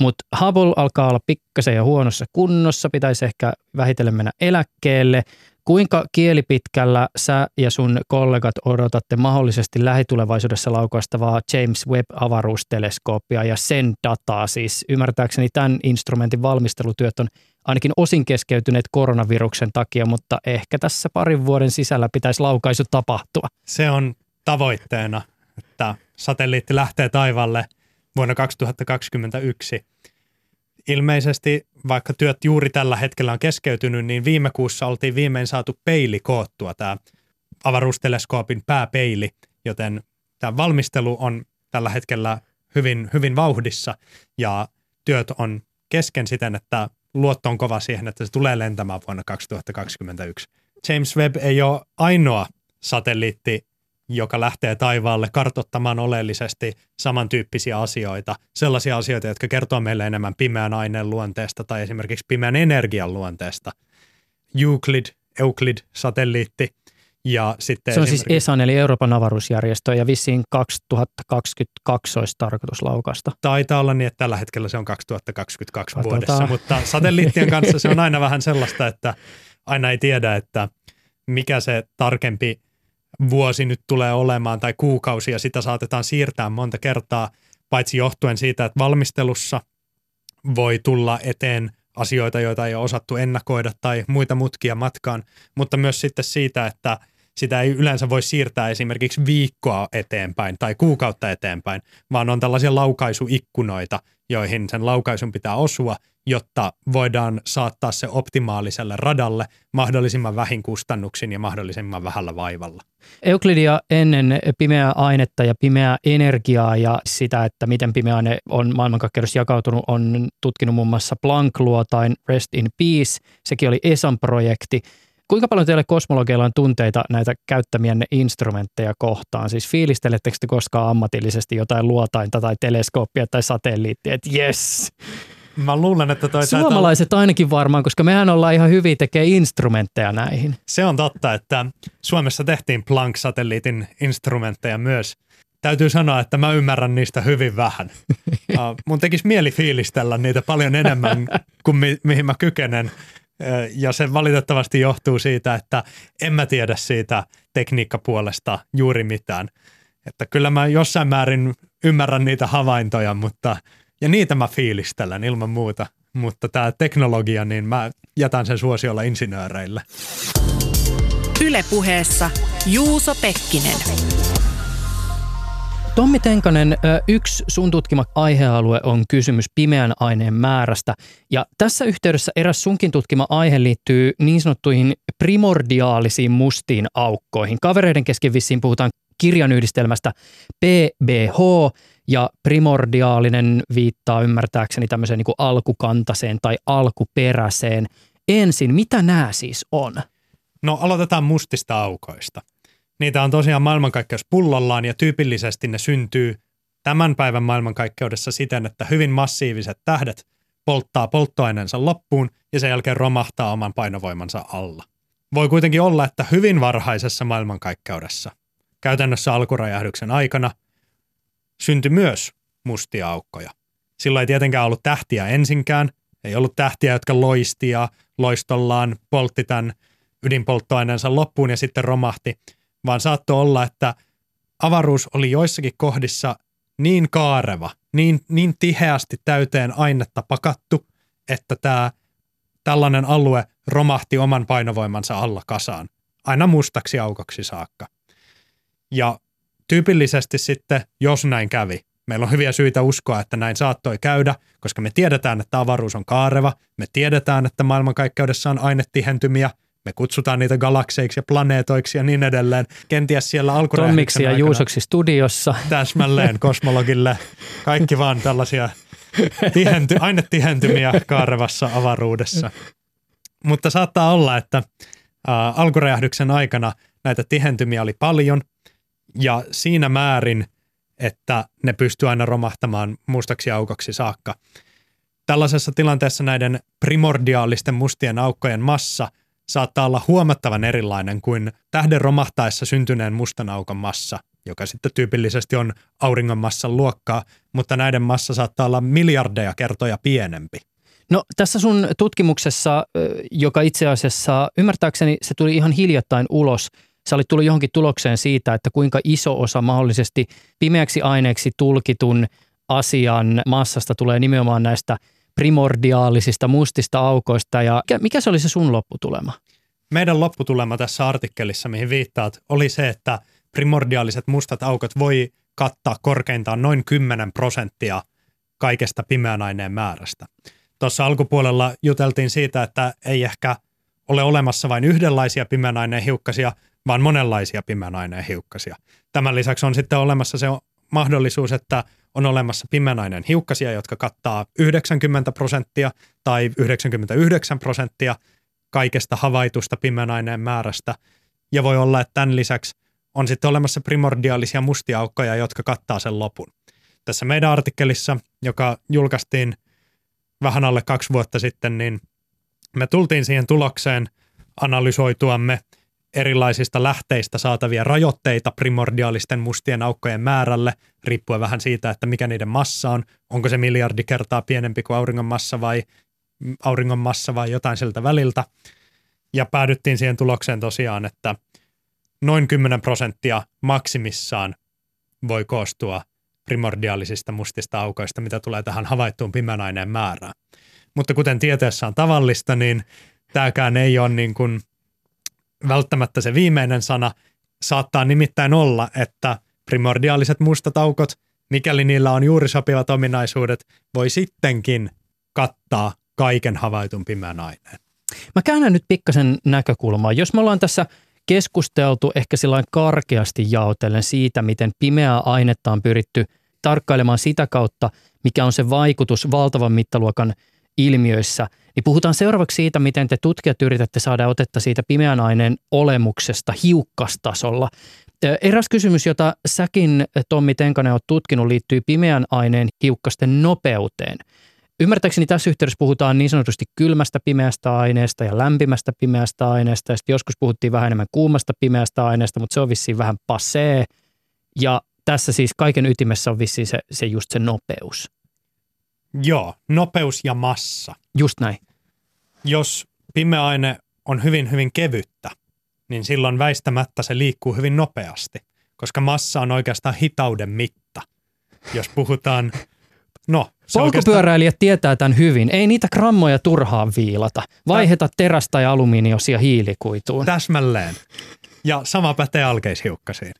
[SPEAKER 3] mutta Hubble alkaa olla pikkasen ja huonossa kunnossa, pitäisi ehkä vähitellen mennä eläkkeelle. Kuinka kielipitkällä sä ja sun kollegat odotatte mahdollisesti lähitulevaisuudessa laukaistavaa James Webb-avaruusteleskooppia ja sen dataa? Siis ymmärtääkseni tämän instrumentin valmistelutyöt on ainakin osin keskeytyneet koronaviruksen takia, mutta ehkä tässä parin vuoden sisällä pitäisi laukaisu tapahtua.
[SPEAKER 4] Se on tavoitteena, että satelliitti lähtee taivaalle vuonna 2021 ilmeisesti, vaikka työt juuri tällä hetkellä on keskeytynyt, niin viime kuussa oltiin viimein saatu peili koottua, tämä avaruusteleskoopin pääpeili, joten tämä valmistelu on tällä hetkellä hyvin, hyvin vauhdissa ja työt on kesken siten, että luotto on kova siihen, että se tulee lentämään vuonna 2021. James Webb ei ole ainoa satelliitti, joka lähtee taivaalle kartottamaan oleellisesti samantyyppisiä asioita, sellaisia asioita, jotka kertoo meille enemmän pimeän aineen luonteesta tai esimerkiksi pimeän energian luonteesta. Euclid, Euclid-satelliitti ja sitten
[SPEAKER 3] Se on siis ESAN eli Euroopan avaruusjärjestö ja vissiin 2022 olisi tarkoitus laukasta.
[SPEAKER 4] Taitaa olla niin, että tällä hetkellä se on 2022 Katsotaan. vuodessa, mutta satelliittien kanssa se on aina vähän sellaista, että aina ei tiedä, että mikä se tarkempi vuosi nyt tulee olemaan tai kuukausi ja sitä saatetaan siirtää monta kertaa, paitsi johtuen siitä, että valmistelussa voi tulla eteen asioita, joita ei ole osattu ennakoida tai muita mutkia matkaan, mutta myös sitten siitä, että sitä ei yleensä voi siirtää esimerkiksi viikkoa eteenpäin tai kuukautta eteenpäin, vaan on tällaisia laukaisuikkunoita, joihin sen laukaisun pitää osua, jotta voidaan saattaa se optimaaliselle radalle mahdollisimman vähin kustannuksin ja mahdollisimman vähällä vaivalla.
[SPEAKER 3] Euklidia ennen pimeää ainetta ja pimeää energiaa ja sitä, että miten pimeä aine on maailmankaikkeudessa jakautunut, on tutkinut muun muassa Planck-luotain Rest in Peace. Sekin oli ESAN projekti. Kuinka paljon teille kosmologeilla on tunteita näitä käyttämienne instrumentteja kohtaan? Siis fiilistelettekö te koskaan ammatillisesti jotain luotainta tai teleskooppia tai satelliittia, että yes,
[SPEAKER 4] Mä luulen, että toi
[SPEAKER 3] Suomalaiset taitaa... ainakin varmaan, koska mehän ollaan ihan hyviä tekee instrumentteja näihin.
[SPEAKER 4] Se on totta, että Suomessa tehtiin Planck-satelliitin instrumentteja myös. täytyy sanoa, että mä ymmärrän niistä hyvin vähän. Uh, mun tekisi mieli fiilistellä niitä paljon enemmän kuin mi- mihin mä kykenen. Ja se valitettavasti johtuu siitä, että en mä tiedä siitä tekniikkapuolesta juuri mitään. Että kyllä mä jossain määrin ymmärrän niitä havaintoja, mutta ja niitä mä fiilistelen ilman muuta. Mutta tämä teknologia, niin mä jätän sen suosiolla insinööreille.
[SPEAKER 1] Ylepuheessa Juuso Pekkinen.
[SPEAKER 3] Tommi Tenkanen, yksi sun tutkima aihealue on kysymys pimeän aineen määrästä. Ja tässä yhteydessä eräs sunkin tutkima aihe liittyy niin sanottuihin primordiaalisiin mustiin aukkoihin. Kavereiden kesken vissiin puhutaan kirjan yhdistelmästä PBH ja primordiaalinen viittaa ymmärtääkseni tämmöiseen niin alkukantaseen tai alkuperäiseen. Ensin, mitä nämä siis on?
[SPEAKER 4] No aloitetaan mustista aukoista. Niitä on tosiaan maailmankaikkeus pullollaan ja tyypillisesti ne syntyy tämän päivän maailmankaikkeudessa siten, että hyvin massiiviset tähdet polttaa polttoaineensa loppuun ja sen jälkeen romahtaa oman painovoimansa alla. Voi kuitenkin olla, että hyvin varhaisessa maailmankaikkeudessa, käytännössä alkuräjähdyksen aikana, syntyi myös mustia aukkoja. Silloin ei tietenkään ollut tähtiä ensinkään, ei ollut tähtiä, jotka loisti ja loistollaan poltti tämän ydinpolttoaineensa loppuun ja sitten romahti, vaan saattoi olla, että avaruus oli joissakin kohdissa niin kaareva, niin, niin tiheästi täyteen ainetta pakattu, että tämä tällainen alue romahti oman painovoimansa alla kasaan, aina mustaksi aukoksi saakka. Ja tyypillisesti sitten, jos näin kävi, meillä on hyviä syitä uskoa, että näin saattoi käydä, koska me tiedetään, että avaruus on kaareva, me tiedetään, että maailmankaikkeudessa on ainetihentymiä – me kutsutaan niitä galakseiksi ja planeetoiksi ja niin edelleen. Kenties siellä alkuräjähdyksen
[SPEAKER 3] Tommiksi ja Juusoksi studiossa.
[SPEAKER 4] Täsmälleen kosmologille. Kaikki vaan tällaisia tihenty, ainetihentymiä kaarevassa avaruudessa. Mutta saattaa olla, että ä, alkuräjähdyksen aikana näitä tihentymiä oli paljon ja siinä määrin, että ne pystyy aina romahtamaan mustaksi aukoksi saakka. Tällaisessa tilanteessa näiden primordiaalisten mustien aukkojen massa – saattaa olla huomattavan erilainen kuin tähden romahtaessa syntyneen mustan aukon massa, joka sitten tyypillisesti on auringon massan luokkaa, mutta näiden massa saattaa olla miljardeja kertoja pienempi.
[SPEAKER 3] No tässä sun tutkimuksessa, joka itse asiassa ymmärtääkseni se tuli ihan hiljattain ulos, sä olit tullut johonkin tulokseen siitä, että kuinka iso osa mahdollisesti pimeäksi aineeksi tulkitun asian massasta tulee nimenomaan näistä – primordiaalisista mustista aukoista ja mikä se oli se sun lopputulema?
[SPEAKER 4] Meidän lopputulema tässä artikkelissa, mihin viittaat, oli se, että primordiaaliset mustat aukot voi kattaa korkeintaan noin 10 prosenttia kaikesta pimeän aineen määrästä. Tuossa alkupuolella juteltiin siitä, että ei ehkä ole olemassa vain yhdenlaisia pimeän aineen hiukkasia, vaan monenlaisia pimeän aineen hiukkasia. Tämän lisäksi on sitten olemassa se mahdollisuus, että on olemassa pimeänainen hiukkasia, jotka kattaa 90 prosenttia tai 99 prosenttia kaikesta havaitusta pimeänaineen määrästä. Ja voi olla, että tämän lisäksi on sitten olemassa primordiaalisia mustia aukkoja, jotka kattaa sen lopun. Tässä meidän artikkelissa, joka julkaistiin vähän alle kaksi vuotta sitten, niin me tultiin siihen tulokseen analysoituamme – erilaisista lähteistä saatavia rajoitteita primordiaalisten mustien aukkojen määrälle, riippuen vähän siitä, että mikä niiden massa on. Onko se miljardi kertaa pienempi kuin auringon massa vai auringon massa vai jotain siltä väliltä. Ja päädyttiin siihen tulokseen tosiaan, että noin 10 prosenttia maksimissaan voi koostua primordiaalisista mustista aukoista, mitä tulee tähän havaittuun pimeän aineen määrään. Mutta kuten tieteessä on tavallista, niin tämäkään ei ole niin kuin välttämättä se viimeinen sana. Saattaa nimittäin olla, että primordiaaliset mustat aukot, mikäli niillä on juuri sopivat ominaisuudet, voi sittenkin kattaa kaiken havaitun pimeän aineen.
[SPEAKER 3] Mä käännän nyt pikkasen näkökulmaa. Jos me ollaan tässä keskusteltu ehkä sillä karkeasti jaotellen siitä, miten pimeää ainetta on pyritty tarkkailemaan sitä kautta, mikä on se vaikutus valtavan mittaluokan ilmiöissä, niin puhutaan seuraavaksi siitä, miten te tutkijat yritätte saada otetta siitä pimeän aineen olemuksesta hiukkastasolla. Eräs kysymys, jota säkin, Tommi Tenkanen, olet tutkinut, liittyy pimeän aineen hiukkasten nopeuteen. Ymmärtääkseni tässä yhteydessä puhutaan niin sanotusti kylmästä pimeästä aineesta ja lämpimästä pimeästä aineesta. Ja joskus puhuttiin vähän enemmän kuumasta pimeästä aineesta, mutta se on vissiin vähän passee. Ja tässä siis kaiken ytimessä on vissiin se, se just se nopeus.
[SPEAKER 4] Joo, nopeus ja massa.
[SPEAKER 3] Just näin.
[SPEAKER 4] Jos pimeä aine on hyvin, hyvin kevyttä, niin silloin väistämättä se liikkuu hyvin nopeasti, koska massa on oikeastaan hitauden mitta. Jos puhutaan, no se oikeastaan,
[SPEAKER 3] Polkupyöräilijät tietää tämän hyvin. Ei niitä grammoja turhaan viilata. Vaiheta terästä ja alumiiniosia hiilikuituun.
[SPEAKER 4] täsmälleen. Ja sama pätee alkeishiukkasiin.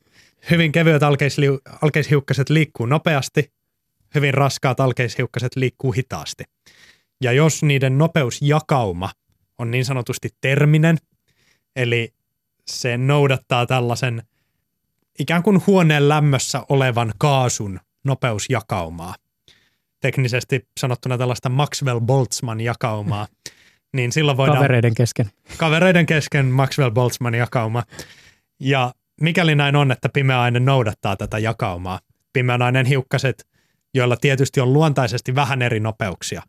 [SPEAKER 4] Hyvin kevyet alkeisliu- alkeishiukkaset liikkuu nopeasti, hyvin raskaat alkeishiukkaset liikkuu hitaasti. Ja jos niiden nopeusjakauma on niin sanotusti terminen, eli se noudattaa tällaisen ikään kuin huoneen lämmössä olevan kaasun nopeusjakaumaa, teknisesti sanottuna tällaista Maxwell-Boltzmann-jakaumaa, niin silloin voidaan
[SPEAKER 3] Kavereiden kesken.
[SPEAKER 4] kavereiden kesken Maxwell-Boltzmann jakauma. Ja mikäli näin on, että pimeä aine noudattaa tätä jakaumaa, pimeän aineen hiukkaset, joilla tietysti on luontaisesti vähän eri nopeuksia,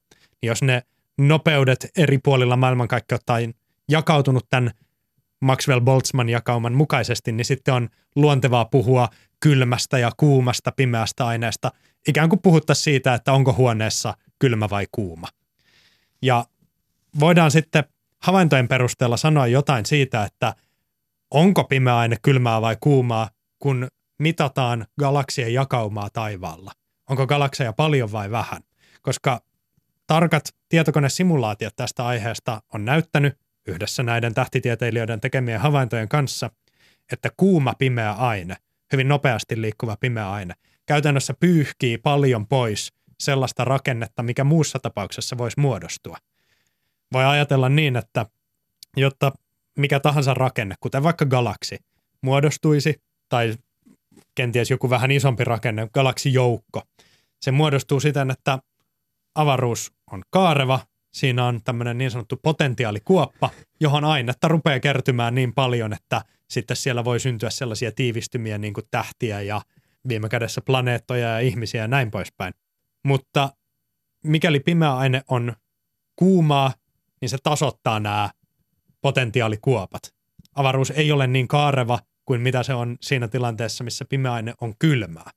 [SPEAKER 4] niin jos ne nopeudet eri puolilla maailmankaikkeutta on jakautunut tämän Maxwell-Boltzmann jakauman mukaisesti, niin sitten on luontevaa puhua kylmästä ja kuumasta pimeästä aineesta, ikään kuin puhuttaisiin siitä, että onko huoneessa kylmä vai kuuma. Ja voidaan sitten havaintojen perusteella sanoa jotain siitä, että onko pimeä aine kylmää vai kuumaa, kun mitataan galaksien jakaumaa taivaalla. Onko galakseja paljon vai vähän? Koska tarkat tietokonesimulaatiot tästä aiheesta on näyttänyt yhdessä näiden tähtitieteilijöiden tekemien havaintojen kanssa, että kuuma pimeä aine, hyvin nopeasti liikkuva pimeä aine, käytännössä pyyhkii paljon pois sellaista rakennetta, mikä muussa tapauksessa voisi muodostua. Voi ajatella niin, että jotta mikä tahansa rakenne, kuten vaikka galaksi, muodostuisi, tai kenties joku vähän isompi rakenne, galaksijoukko, se muodostuu siten, että avaruus on kaareva, siinä on tämmöinen niin sanottu potentiaalikuoppa, johon ainetta rupeaa kertymään niin paljon, että sitten siellä voi syntyä sellaisia tiivistymiä niin kuin tähtiä ja viime kädessä planeettoja ja ihmisiä ja näin poispäin. Mutta mikäli pimeä aine on kuumaa, niin se tasoittaa nämä potentiaalikuopat. Avaruus ei ole niin kaareva kuin mitä se on siinä tilanteessa, missä pimeä aine on kylmää.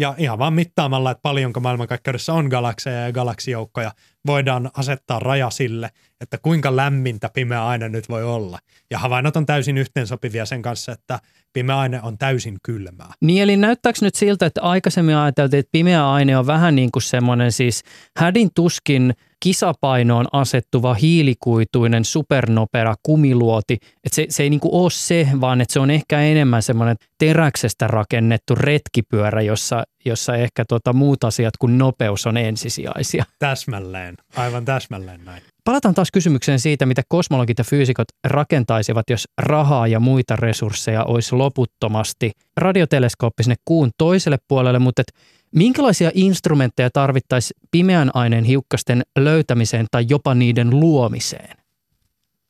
[SPEAKER 4] Ja ihan vaan mittaamalla, että paljonko maailmankaikkeudessa on galakseja ja galaksijoukkoja, voidaan asettaa raja sille, että kuinka lämmintä pimeä aine nyt voi olla. Ja havainnot on täysin yhteensopivia sen kanssa, että pimeä aine on täysin kylmää.
[SPEAKER 3] Niin eli näyttääkö nyt siltä, että aikaisemmin ajateltiin, että pimeä aine on vähän niin kuin semmoinen siis hädin tuskin kisapainoon asettuva hiilikuituinen supernopera kumiluoti, että se, se ei niin kuin ole se, vaan että se on ehkä enemmän semmoinen teräksestä rakennettu retkipyörä, jossa, jossa ehkä tota muut asiat kuin nopeus on ensisijaisia.
[SPEAKER 4] Täsmälleen, aivan täsmälleen näin.
[SPEAKER 3] Palataan taas kysymykseen siitä, mitä kosmologit ja fyysikot rakentaisivat, jos rahaa ja muita resursseja olisi loputtomasti. Radioteleskooppi sinne kuun toiselle puolelle, mutta et minkälaisia instrumentteja tarvittaisiin pimeän aineen hiukkasten löytämiseen tai jopa niiden luomiseen?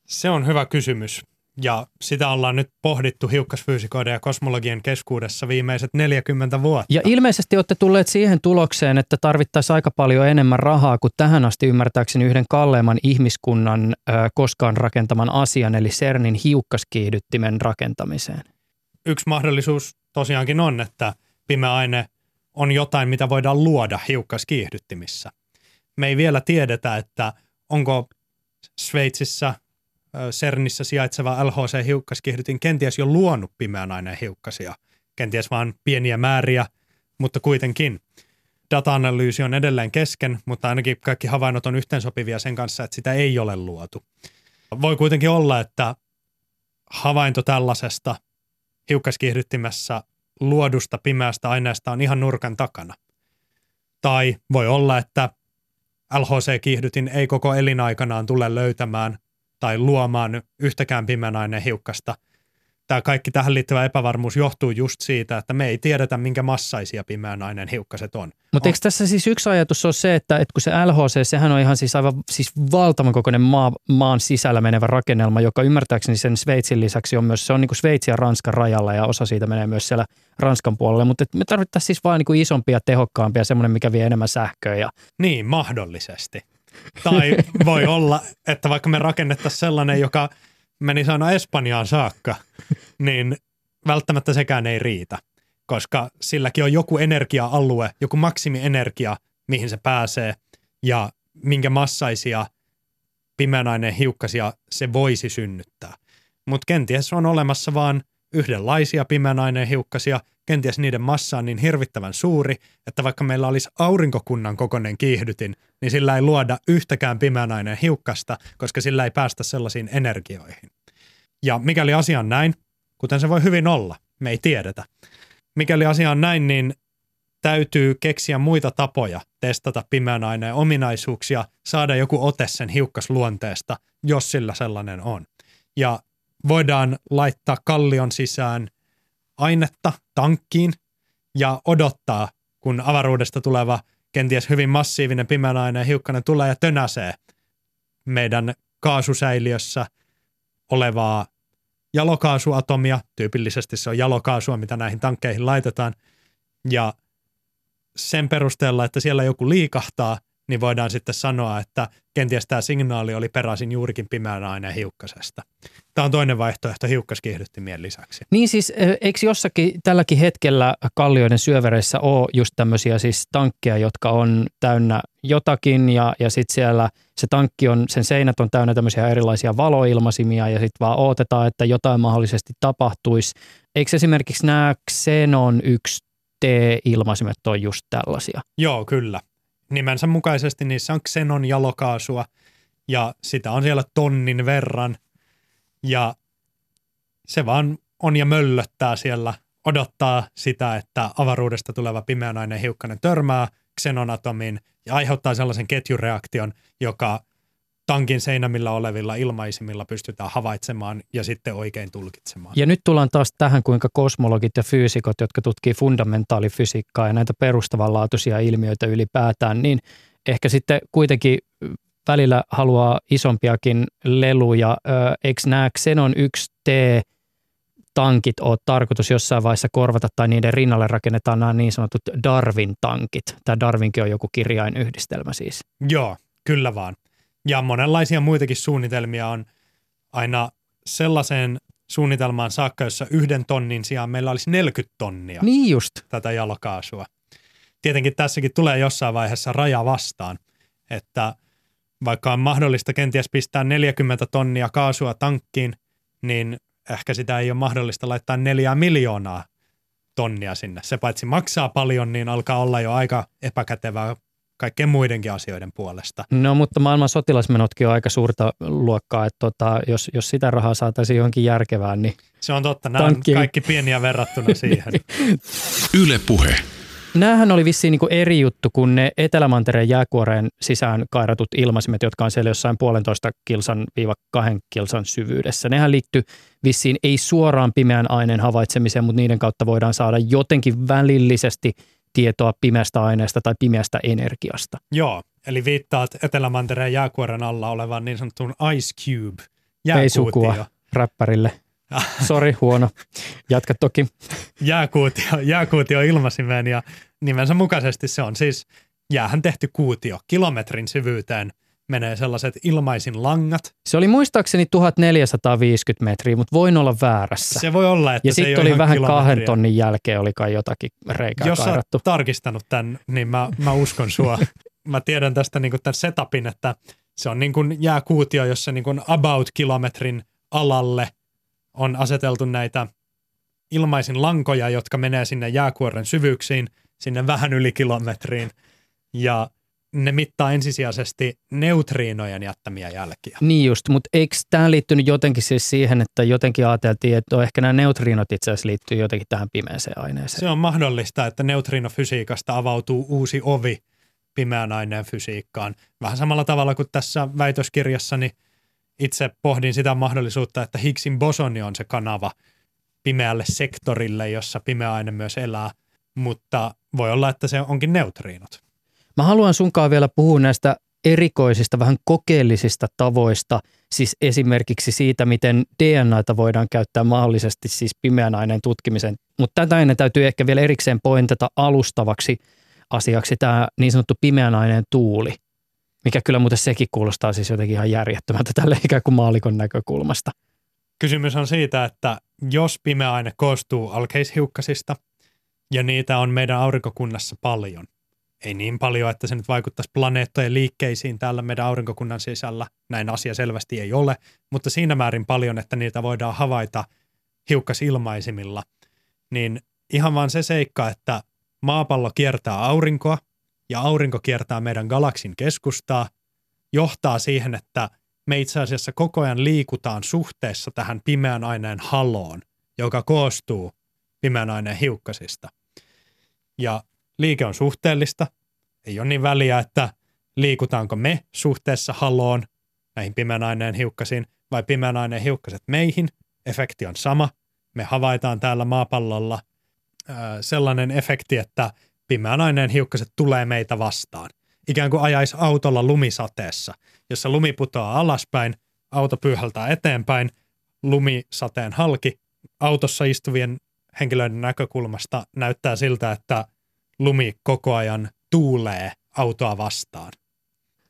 [SPEAKER 4] Se on hyvä kysymys. Ja sitä ollaan nyt pohdittu hiukkasfyysikoiden ja kosmologien keskuudessa viimeiset 40 vuotta.
[SPEAKER 3] Ja ilmeisesti olette tulleet siihen tulokseen, että tarvittaisiin aika paljon enemmän rahaa kuin tähän asti ymmärtääkseni yhden kalleimman ihmiskunnan ö, koskaan rakentaman asian, eli CERNin hiukkaskiihdyttimen rakentamiseen.
[SPEAKER 4] Yksi mahdollisuus tosiaankin on, että pimeä aine on jotain, mitä voidaan luoda hiukkaskiihdyttimissä. Me ei vielä tiedetä, että onko Sveitsissä CERNissä sijaitseva LHC-hiukkaskiihdytin kenties jo luonut pimeän aineen hiukkasia. Kenties vain pieniä määriä, mutta kuitenkin. Data-analyysi on edelleen kesken, mutta ainakin kaikki havainnot on yhteensopivia sen kanssa, että sitä ei ole luotu. Voi kuitenkin olla, että havainto tällaisesta hiukkaskiihdyttimessä luodusta pimeästä aineesta on ihan nurkan takana. Tai voi olla, että LHC-kiihdytin ei koko elinaikanaan tule löytämään tai luomaan yhtäkään pimeän aineen hiukkasta. Tämä kaikki tähän liittyvä epävarmuus johtuu just siitä, että me ei tiedetä, minkä massaisia pimeän aineen hiukkaset on.
[SPEAKER 3] Mutta
[SPEAKER 4] On-
[SPEAKER 3] eikö tässä siis yksi ajatus ole se, että, että kun se LHC, sehän on ihan siis aivan siis valtavan kokoinen maa, maan sisällä menevä rakennelma, joka ymmärtääkseni sen Sveitsin lisäksi on myös, se on niin kuin Sveitsin ja Ranskan rajalla ja osa siitä menee myös siellä Ranskan puolelle, mutta me tarvittaisiin siis vaan niin kuin isompia, tehokkaampia, semmoinen, mikä vie enemmän sähköä ja
[SPEAKER 4] Niin, mahdollisesti. Tai voi olla, että vaikka me rakennettaisiin sellainen, joka menisi aina Espanjaan saakka, niin välttämättä sekään ei riitä. koska silläkin on joku energia-alue, joku maksimienergia, mihin se pääsee ja minkä massaisia pimeän aineen hiukkasia se voisi synnyttää. Mutta kenties on olemassa vaan yhdenlaisia pimeän aineen hiukkasia, kenties niiden massa on niin hirvittävän suuri, että vaikka meillä olisi aurinkokunnan kokoinen kiihdytin, niin sillä ei luoda yhtäkään pimeän aineen hiukkasta, koska sillä ei päästä sellaisiin energioihin. Ja mikäli asia on näin, kuten se voi hyvin olla, me ei tiedetä. Mikäli asia on näin, niin täytyy keksiä muita tapoja testata pimeän aineen ominaisuuksia, saada joku ote sen hiukkasluonteesta, jos sillä sellainen on. Ja voidaan laittaa kallion sisään ainetta tankkiin ja odottaa, kun avaruudesta tuleva kenties hyvin massiivinen pimeän aineen hiukkanen tulee ja tönäsee meidän kaasusäiliössä olevaa jalokaasuatomia, tyypillisesti se on jalokaasua, mitä näihin tankkeihin laitetaan, ja sen perusteella, että siellä joku liikahtaa, niin voidaan sitten sanoa, että kenties tämä signaali oli peräisin juurikin pimeän aineen hiukkasesta. Tämä on toinen vaihtoehto hiukkaskiihdyttimien lisäksi.
[SPEAKER 3] Niin siis, eikö jossakin tälläkin hetkellä kallioiden syövereissä ole just tämmöisiä siis tankkeja, jotka on täynnä jotakin ja, ja sitten siellä se tankki on, sen seinät on täynnä tämmöisiä erilaisia valoilmasimia ja sitten vaan odotetaan, että jotain mahdollisesti tapahtuisi. Eikö esimerkiksi nämä Xenon 1 T-ilmaisimet on just tällaisia?
[SPEAKER 4] Joo, kyllä. Nimensä mukaisesti niissä on Xenon jalokaasua ja sitä on siellä tonnin verran. Ja se vaan on ja möllöttää siellä, odottaa sitä, että avaruudesta tuleva pimeänainen hiukkanen törmää xenonatomiin ja aiheuttaa sellaisen ketjureaktion, joka tankin seinämillä olevilla ilmaisimilla pystytään havaitsemaan ja sitten oikein tulkitsemaan.
[SPEAKER 3] Ja nyt tullaan taas tähän, kuinka kosmologit ja fyysikot, jotka tutkii fundamentaalifysiikkaa ja näitä perustavanlaatuisia ilmiöitä ylipäätään, niin ehkä sitten kuitenkin välillä haluaa isompiakin leluja. Eikö nämä Xenon 1T tankit ole tarkoitus jossain vaiheessa korvata tai niiden rinnalle rakennetaan nämä niin sanotut Darwin-tankit. Tämä Darwinkin on joku kirjainyhdistelmä siis.
[SPEAKER 4] Joo, kyllä vaan. Ja monenlaisia muitakin suunnitelmia on aina sellaiseen suunnitelmaan saakka, jossa yhden tonnin sijaan meillä olisi 40 tonnia
[SPEAKER 3] niin just.
[SPEAKER 4] tätä jalokaasua. Tietenkin tässäkin tulee jossain vaiheessa raja vastaan, että vaikka on mahdollista kenties pistää 40 tonnia kaasua tankkiin, niin ehkä sitä ei ole mahdollista laittaa neljää miljoonaa tonnia sinne. Se paitsi maksaa paljon, niin alkaa olla jo aika epäkätevää kaikkien muidenkin asioiden puolesta.
[SPEAKER 3] No mutta maailman sotilasmenotkin on aika suurta luokkaa, että tota, jos, jos sitä rahaa saataisiin johonkin järkevään, niin...
[SPEAKER 4] Se on totta, nämä tankki... on kaikki pieniä verrattuna siihen.
[SPEAKER 2] Yle puhe.
[SPEAKER 3] Nämähän oli vissiin niin eri juttu kuin ne Etelämantereen jääkuoreen sisään kairatut ilmaisimet, jotka on siellä jossain puolentoista kilsan viiva kahden kilsan syvyydessä. Nehän liittyy vissiin ei suoraan pimeän aineen havaitsemiseen, mutta niiden kautta voidaan saada jotenkin välillisesti tietoa pimeästä aineesta tai pimeästä energiasta.
[SPEAKER 4] Joo, eli viittaat Etelämantereen jääkuoren alla olevan niin sanottuun Ice Cube jääkuutio. Ei sukua
[SPEAKER 3] räppärille. Sori, huono. Jatka toki.
[SPEAKER 4] Jääkuutio, jääkuutio ilmasimeen ja nimensä mukaisesti se on siis jäähän tehty kuutio kilometrin syvyyteen menee sellaiset ilmaisin langat.
[SPEAKER 3] Se oli muistaakseni 1450 metriä, mutta voin olla väärässä.
[SPEAKER 4] Se voi olla, että
[SPEAKER 3] Ja sitten oli vähän kahden tonnin jälkeen oli kai jotakin reikää
[SPEAKER 4] Jos
[SPEAKER 3] kairattu.
[SPEAKER 4] Jos tarkistanut tämän, niin mä, mä uskon sua. mä tiedän tästä niin tämän setupin, että se on niin kuin jääkuutio, jossa niin kuin about kilometrin alalle on aseteltu näitä ilmaisin lankoja, jotka menee sinne jääkuoren syvyyksiin, sinne vähän yli kilometriin. Ja ne mittaa ensisijaisesti neutriinojen jättämiä jälkiä.
[SPEAKER 3] Niin just, mutta eikö tämä liittynyt jotenkin siis siihen, että jotenkin ajateltiin, että ehkä nämä neutriinot itse asiassa liittyy jotenkin tähän pimeäseen aineeseen?
[SPEAKER 4] Se on mahdollista, että neutriinofysiikasta avautuu uusi ovi pimeän aineen fysiikkaan. Vähän samalla tavalla kuin tässä väitöskirjassani itse pohdin sitä mahdollisuutta, että Higgsin bosoni on se kanava pimeälle sektorille, jossa pimeä aine myös elää, mutta voi olla, että se onkin neutriinot.
[SPEAKER 3] Mä haluan sunkaan vielä puhua näistä erikoisista, vähän kokeellisista tavoista, siis esimerkiksi siitä, miten DNAta voidaan käyttää mahdollisesti siis pimeän aineen tutkimiseen. Mutta tätä ennen täytyy ehkä vielä erikseen pointata alustavaksi asiaksi tämä niin sanottu pimeän aineen tuuli, mikä kyllä muuten sekin kuulostaa siis jotenkin ihan järjettömältä tälle ikään kuin maalikon näkökulmasta.
[SPEAKER 4] Kysymys on siitä, että jos pimeä aine koostuu alkeishiukkasista Ja niitä on meidän aurinkokunnassa paljon. Ei niin paljon, että se nyt vaikuttaisi planeettojen liikkeisiin täällä meidän aurinkokunnan sisällä. Näin asia selvästi ei ole, mutta siinä määrin paljon, että niitä voidaan havaita hiukkasilmaisimilla. Niin ihan vaan se seikka, että maapallo kiertää aurinkoa ja aurinko kiertää meidän galaksin keskustaa, johtaa siihen, että me itse asiassa koko ajan liikutaan suhteessa tähän pimeän aineen haloon, joka koostuu pimeän aineen hiukkasista. Ja liike on suhteellista. Ei ole niin väliä, että liikutaanko me suhteessa haloon näihin pimeän aineen hiukkasiin vai pimeän aineen hiukkaset meihin. Efekti on sama. Me havaitaan täällä maapallolla sellainen efekti, että pimeän aineen hiukkaset tulee meitä vastaan. Ikään kuin ajaisi autolla lumisateessa, jossa lumi putoaa alaspäin, auto pyyhältää eteenpäin, lumisateen halki. Autossa istuvien henkilöiden näkökulmasta näyttää siltä, että lumi koko ajan tuulee autoa vastaan.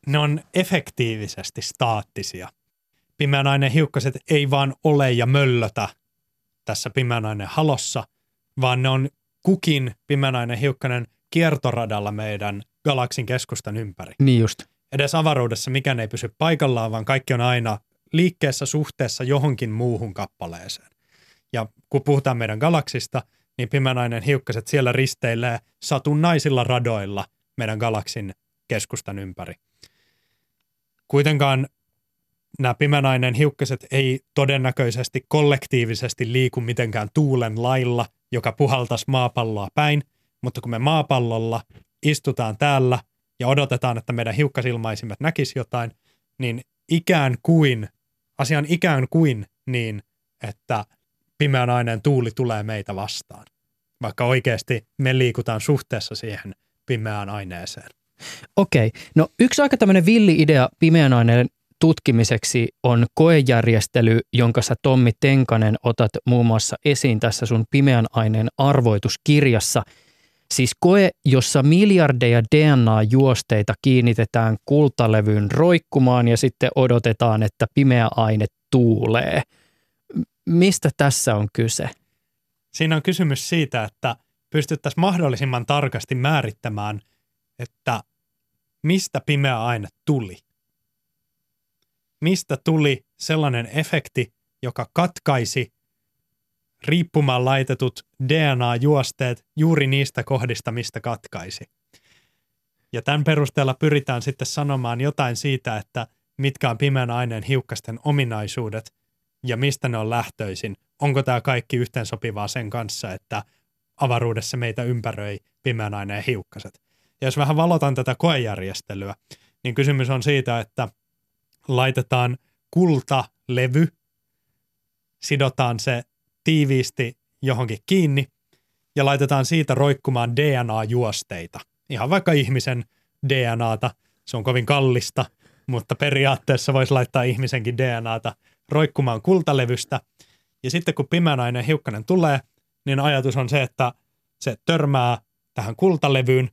[SPEAKER 4] Ne on efektiivisesti staattisia. Pimeän hiukkaset ei vaan ole ja möllötä tässä pimeän halossa, vaan ne on kukin pimeän hiukkanen kiertoradalla meidän galaksin keskustan ympäri.
[SPEAKER 3] Niin just.
[SPEAKER 4] Edes avaruudessa mikään ei pysy paikallaan, vaan kaikki on aina liikkeessä suhteessa johonkin muuhun kappaleeseen. Ja kun puhutaan meidän galaksista, niin pimeänainen hiukkaset siellä risteilee satunnaisilla radoilla meidän galaksin keskustan ympäri. Kuitenkaan nämä pimeänainen hiukkaset ei todennäköisesti kollektiivisesti liiku mitenkään tuulen lailla, joka puhaltaisi maapalloa päin, mutta kun me maapallolla istutaan täällä ja odotetaan, että meidän hiukkasilmaisimet näkisi jotain, niin ikään kuin, asian ikään kuin niin, että pimeän aineen tuuli tulee meitä vastaan, vaikka oikeasti me liikutaan suhteessa siihen pimeään aineeseen.
[SPEAKER 3] Okei, no yksi aika tämmöinen villi idea pimeän aineen tutkimiseksi on koejärjestely, jonka sä Tommi Tenkanen otat muun muassa esiin tässä sun pimeän aineen arvoituskirjassa. Siis koe, jossa miljardeja DNA-juosteita kiinnitetään kultalevyyn roikkumaan ja sitten odotetaan, että pimeä aine tuulee – mistä tässä on kyse?
[SPEAKER 4] Siinä on kysymys siitä, että pystyttäisiin mahdollisimman tarkasti määrittämään, että mistä pimeä aine tuli. Mistä tuli sellainen efekti, joka katkaisi riippumaan laitetut DNA-juosteet juuri niistä kohdista, mistä katkaisi. Ja tämän perusteella pyritään sitten sanomaan jotain siitä, että mitkä on pimeän aineen hiukkasten ominaisuudet ja mistä ne on lähtöisin. Onko tämä kaikki yhteensopivaa sen kanssa, että avaruudessa meitä ympäröi pimeän aineen hiukkaset. Ja jos vähän valotan tätä koejärjestelyä, niin kysymys on siitä, että laitetaan kultalevy, sidotaan se tiiviisti johonkin kiinni ja laitetaan siitä roikkumaan DNA-juosteita. Ihan vaikka ihmisen DNAta, se on kovin kallista, mutta periaatteessa voisi laittaa ihmisenkin DNAta roikkumaan kultalevystä. Ja sitten kun pimeänainen hiukkanen tulee, niin ajatus on se, että se törmää tähän kultalevyyn,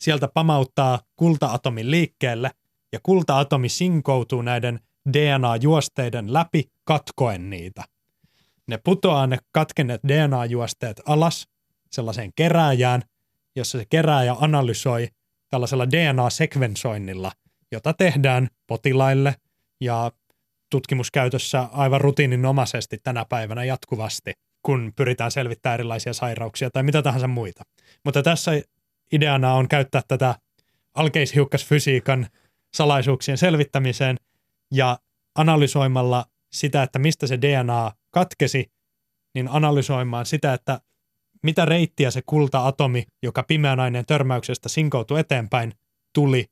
[SPEAKER 4] sieltä pamauttaa kultaatomin liikkeelle ja kultaatomi sinkoutuu näiden DNA-juosteiden läpi katkoen niitä. Ne putoaa ne katkenneet DNA-juosteet alas sellaiseen kerääjään, jossa se kerääjä analysoi tällaisella DNA-sekvensoinnilla, jota tehdään potilaille ja tutkimuskäytössä aivan rutiininomaisesti tänä päivänä jatkuvasti, kun pyritään selvittämään erilaisia sairauksia tai mitä tahansa muita. Mutta tässä ideana on käyttää tätä alkeishiukkasfysiikan salaisuuksien selvittämiseen ja analysoimalla sitä, että mistä se DNA katkesi, niin analysoimaan sitä, että mitä reittiä se kulta-atomi, joka pimeän aineen törmäyksestä sinkoutui eteenpäin, tuli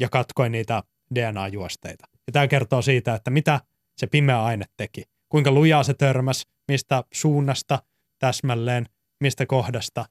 [SPEAKER 4] ja katkoi niitä DNA-juosteita. Ja tämä kertoo siitä, että mitä se pimeä aine teki. Kuinka lujaa se törmäs, mistä suunnasta täsmälleen, mistä kohdasta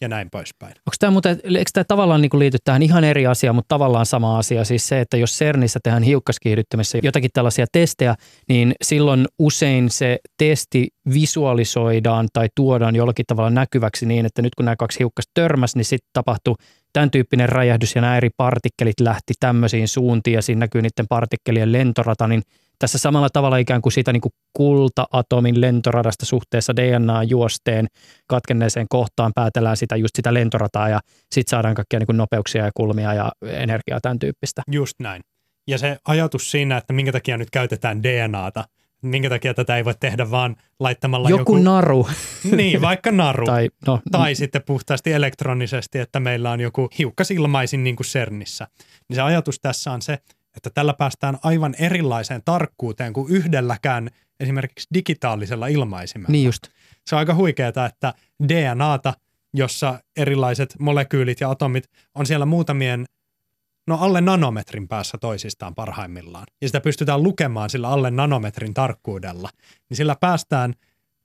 [SPEAKER 4] ja näin poispäin.
[SPEAKER 3] Onko tämä, muuten, eikö tämä tavallaan niin liity tähän ihan eri asiaan, mutta tavallaan sama asia? Siis se, että jos CERNissä tehdään hiukkaskiihdyttämisessä jotakin tällaisia testejä, niin silloin usein se testi visualisoidaan tai tuodaan jollakin tavalla näkyväksi niin, että nyt kun nämä kaksi hiukkasta törmäs, niin sitten tapahtuu tämän tyyppinen räjähdys ja nämä eri partikkelit lähti tämmöisiin suuntiin ja siinä näkyy niiden partikkelien lentorata, niin Tässä samalla tavalla ikään kuin siitä niin kuin kulta-atomin lentoradasta suhteessa DNA-juosteen katkenneeseen kohtaan päätellään sitä just sitä lentorataa ja sitten saadaan kaikkia niin kuin nopeuksia ja kulmia ja energiaa tämän tyyppistä.
[SPEAKER 4] Just näin. Ja se ajatus siinä, että minkä takia nyt käytetään DNAta, minkä takia tätä ei voi tehdä vaan laittamalla
[SPEAKER 3] Joku,
[SPEAKER 4] joku...
[SPEAKER 3] naru.
[SPEAKER 4] Niin, vaikka naru.
[SPEAKER 3] tai, no,
[SPEAKER 4] tai sitten puhtaasti elektronisesti, että meillä on joku hiukkasilmaisin niin kuin CERNissä. Niin se ajatus tässä on se, että tällä päästään aivan erilaiseen tarkkuuteen kuin yhdelläkään esimerkiksi digitaalisella ilmaisimella.
[SPEAKER 3] Niin just.
[SPEAKER 4] Se on aika huikeaa, että DNAta, jossa erilaiset molekyylit ja atomit on siellä muutamien, no alle nanometrin päässä toisistaan parhaimmillaan. Ja sitä pystytään lukemaan sillä alle nanometrin tarkkuudella. Niin sillä päästään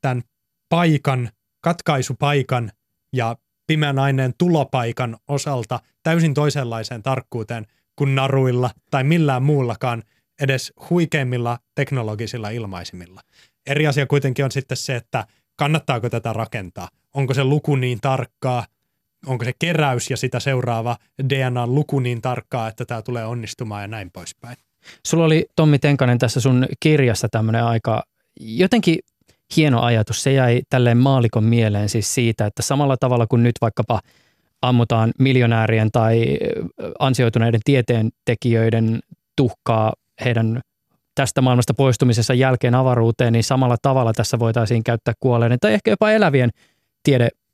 [SPEAKER 4] tämän paikan, katkaisupaikan ja pimeän aineen tulopaikan osalta täysin toisenlaiseen tarkkuuteen kuin naruilla tai millään muullakaan edes huikeimmilla teknologisilla ilmaisimilla. Eri asia kuitenkin on sitten se, että kannattaako tätä rakentaa. Onko se luku niin tarkkaa, onko se keräys ja sitä seuraava DNA-luku niin tarkkaa, että tämä tulee onnistumaan ja näin poispäin.
[SPEAKER 3] Sulla oli Tommi Tenkanen tässä sun kirjassa tämmöinen aika jotenkin hieno ajatus. Se jäi tälleen maalikon mieleen siis siitä, että samalla tavalla kuin nyt vaikkapa ammutaan miljonäärien tai ansioituneiden tieteentekijöiden tuhkaa heidän tästä maailmasta poistumisessa jälkeen avaruuteen, niin samalla tavalla tässä voitaisiin käyttää kuolleiden tai ehkä jopa elävien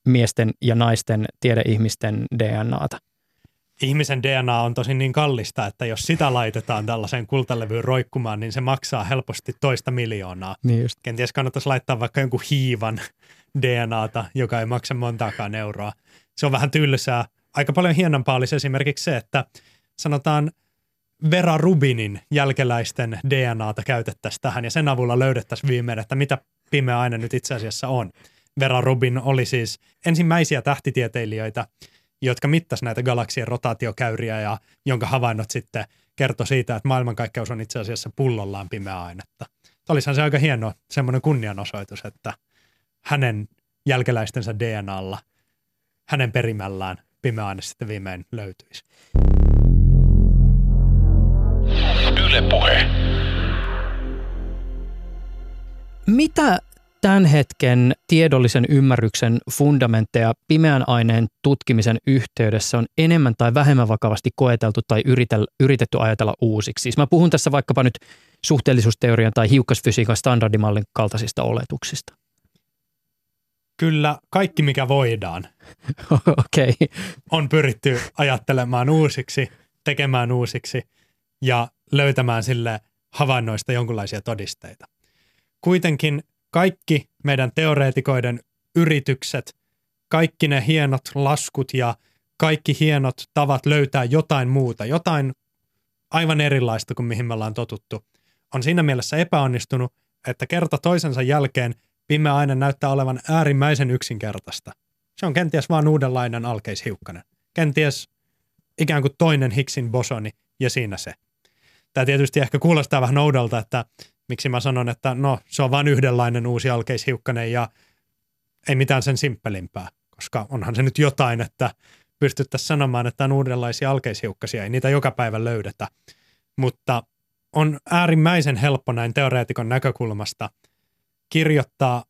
[SPEAKER 3] tiedemiesten ja naisten tiedeihmisten DNAta.
[SPEAKER 4] Ihmisen DNA on tosi niin kallista, että jos sitä laitetaan tällaiseen kultalevyyn roikkumaan, niin se maksaa helposti toista miljoonaa.
[SPEAKER 3] Niin just.
[SPEAKER 4] Kenties kannattaisi laittaa vaikka jonkun hiivan DNAta, joka ei maksa montaakaan euroa. Se on vähän tylsää. Aika paljon hienompaa olisi esimerkiksi se, että sanotaan Vera Rubinin jälkeläisten DNAta käytettäisiin tähän ja sen avulla löydettäisiin viimein, että mitä pimeä aine nyt itse asiassa on. Vera Rubin oli siis ensimmäisiä tähtitieteilijöitä, jotka mittas näitä galaksien rotaatiokäyriä ja jonka havainnot sitten kertoi siitä, että maailmankaikkeus on itse asiassa pullollaan pimeää ainetta. Olisihan se aika hieno semmoinen kunnianosoitus, että hänen jälkeläistensä DNAlla, hänen perimällään pimeä aine sitten viimein löytyisi.
[SPEAKER 2] Yle Puhe.
[SPEAKER 3] Mitä tämän hetken tiedollisen ymmärryksen fundamentteja pimeän aineen tutkimisen yhteydessä on enemmän tai vähemmän vakavasti koeteltu tai yritetty ajatella uusiksi? Siis mä puhun tässä vaikkapa nyt suhteellisuusteorian tai hiukkasfysiikan standardimallin kaltaisista oletuksista.
[SPEAKER 4] Kyllä kaikki, mikä voidaan.
[SPEAKER 3] Okay.
[SPEAKER 4] on pyritty ajattelemaan uusiksi, tekemään uusiksi ja löytämään sille havainnoista jonkinlaisia todisteita. Kuitenkin kaikki meidän teoreetikoiden yritykset, kaikki ne hienot laskut ja kaikki hienot tavat löytää jotain muuta, jotain aivan erilaista kuin mihin me ollaan totuttu, on siinä mielessä epäonnistunut, että kerta toisensa jälkeen pimeä aine näyttää olevan äärimmäisen yksinkertaista. Se on kenties vain uudenlainen alkeishiukkanen. Kenties ikään kuin toinen Higgsin bosoni ja siinä se. Tämä tietysti ehkä kuulostaa vähän oudolta, että miksi mä sanon, että no se on vain yhdenlainen uusi alkeishiukkanen ja ei mitään sen simppelimpää, koska onhan se nyt jotain, että pystyttäisiin sanomaan, että on uudenlaisia alkeishiukkasia, ei niitä joka päivä löydetä. Mutta on äärimmäisen helppo näin teoreetikon näkökulmasta kirjoittaa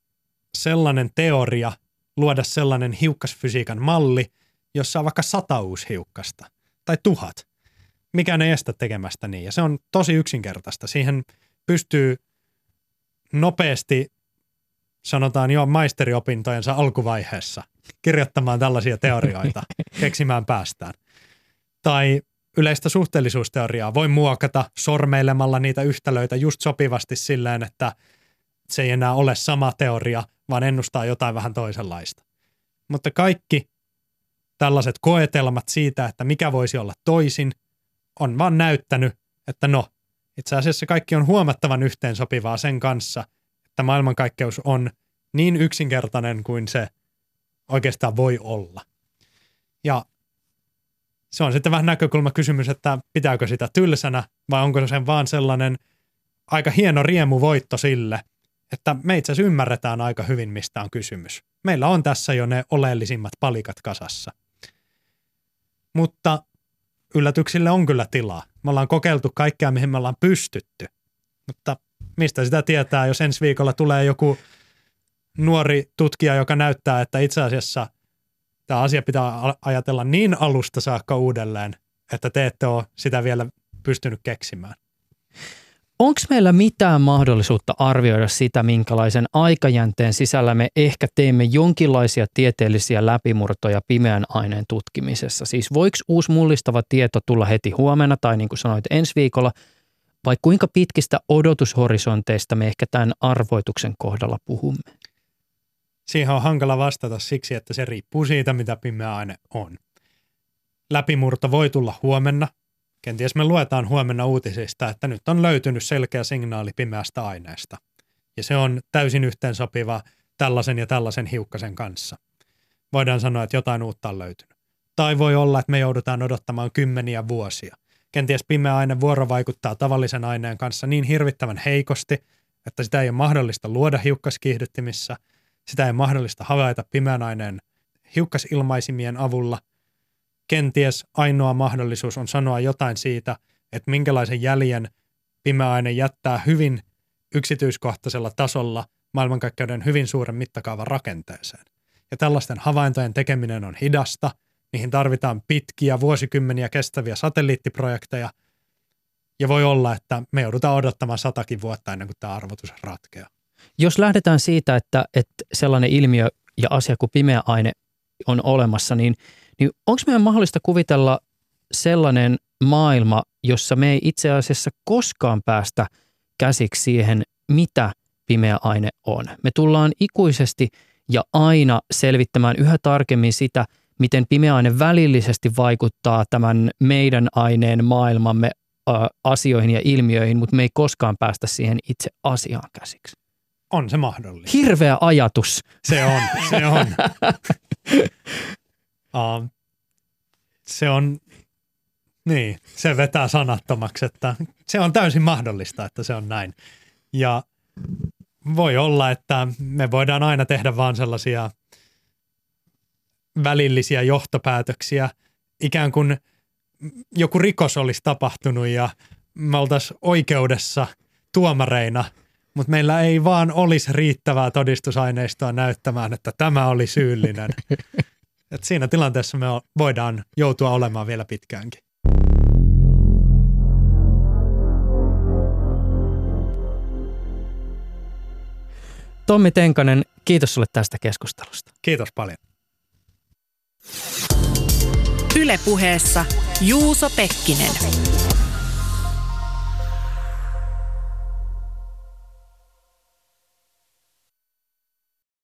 [SPEAKER 4] sellainen teoria, luoda sellainen hiukkasfysiikan malli, jossa on vaikka sata hiukkasta tai tuhat. Mikään ei estä tekemästä niin. Ja se on tosi yksinkertaista. Siihen pystyy nopeasti, sanotaan jo maisteriopintojensa alkuvaiheessa, kirjoittamaan tällaisia teorioita, keksimään päästään. Tai yleistä suhteellisuusteoriaa voi muokata sormeilemalla niitä yhtälöitä just sopivasti silleen, että se ei enää ole sama teoria, vaan ennustaa jotain vähän toisenlaista. Mutta kaikki tällaiset koetelmat siitä, että mikä voisi olla toisin, on vaan näyttänyt, että no, itse asiassa kaikki on huomattavan yhteensopivaa sen kanssa, että maailmankaikkeus on niin yksinkertainen kuin se oikeastaan voi olla. Ja se on sitten vähän näkökulmakysymys, että pitääkö sitä tylsänä vai onko se vaan sellainen aika hieno riemuvoitto sille, että me itse asiassa ymmärretään aika hyvin, mistä on kysymys. Meillä on tässä jo ne oleellisimmat palikat kasassa. Mutta yllätyksille on kyllä tilaa. Me ollaan kokeiltu kaikkea, mihin me ollaan pystytty, mutta mistä sitä tietää, jos ensi viikolla tulee joku nuori tutkija, joka näyttää, että itse asiassa tämä asia pitää ajatella niin alusta saakka uudelleen, että te ette ole sitä vielä pystynyt keksimään.
[SPEAKER 3] Onko meillä mitään mahdollisuutta arvioida sitä, minkälaisen aikajänteen sisällä me ehkä teemme jonkinlaisia tieteellisiä läpimurtoja pimeän aineen tutkimisessa? Siis voiko uusi mullistava tieto tulla heti huomenna tai niin kuin sanoit ensi viikolla, vai kuinka pitkistä odotushorisonteista me ehkä tämän arvoituksen kohdalla puhumme?
[SPEAKER 4] Siihen on hankala vastata siksi, että se riippuu siitä, mitä pimeä aine on. Läpimurto voi tulla huomenna, Kenties me luetaan huomenna uutisista, että nyt on löytynyt selkeä signaali pimeästä aineesta. Ja se on täysin yhteensopiva tällaisen ja tällaisen hiukkasen kanssa. Voidaan sanoa, että jotain uutta on löytynyt. Tai voi olla, että me joudutaan odottamaan kymmeniä vuosia. Kenties pimeä aine vuorovaikuttaa tavallisen aineen kanssa niin hirvittävän heikosti, että sitä ei ole mahdollista luoda hiukkaskiihdyttimissä, sitä ei ole mahdollista havaita pimeän aineen hiukkasilmaisimien avulla – kenties ainoa mahdollisuus on sanoa jotain siitä, että minkälaisen jäljen pimeäaine jättää hyvin yksityiskohtaisella tasolla maailmankaikkeuden hyvin suuren mittakaavan rakenteeseen. Ja tällaisten havaintojen tekeminen on hidasta, niihin tarvitaan pitkiä, vuosikymmeniä kestäviä satelliittiprojekteja, ja voi olla, että me joudutaan odottamaan satakin vuotta ennen kuin tämä arvotus ratkeaa.
[SPEAKER 3] Jos lähdetään siitä, että, että sellainen ilmiö ja asia kuin pimeä aine on olemassa, niin – niin onko meidän mahdollista kuvitella sellainen maailma, jossa me ei itse asiassa koskaan päästä käsiksi siihen, mitä pimeä aine on. Me tullaan ikuisesti ja aina selvittämään yhä tarkemmin sitä, miten pimeä aine välillisesti vaikuttaa tämän meidän aineen maailmamme ö, asioihin ja ilmiöihin, mutta me ei koskaan päästä siihen itse asiaan käsiksi.
[SPEAKER 4] On se mahdollista.
[SPEAKER 3] Hirveä ajatus.
[SPEAKER 4] Se on, se on. Uh, se on, niin, se vetää sanattomaksi, että se on täysin mahdollista, että se on näin. Ja voi olla, että me voidaan aina tehdä vaan sellaisia välillisiä johtopäätöksiä, ikään kuin joku rikos olisi tapahtunut ja me oltaisiin oikeudessa tuomareina, mutta meillä ei vaan olisi riittävää todistusaineistoa näyttämään, että tämä oli syyllinen. Et siinä tilanteessa me voidaan joutua olemaan vielä pitkäänkin.
[SPEAKER 3] Tommi Tenkanen, kiitos sulle tästä keskustelusta.
[SPEAKER 4] Kiitos paljon.
[SPEAKER 1] Ylepuheessa Juuso Pekkinen.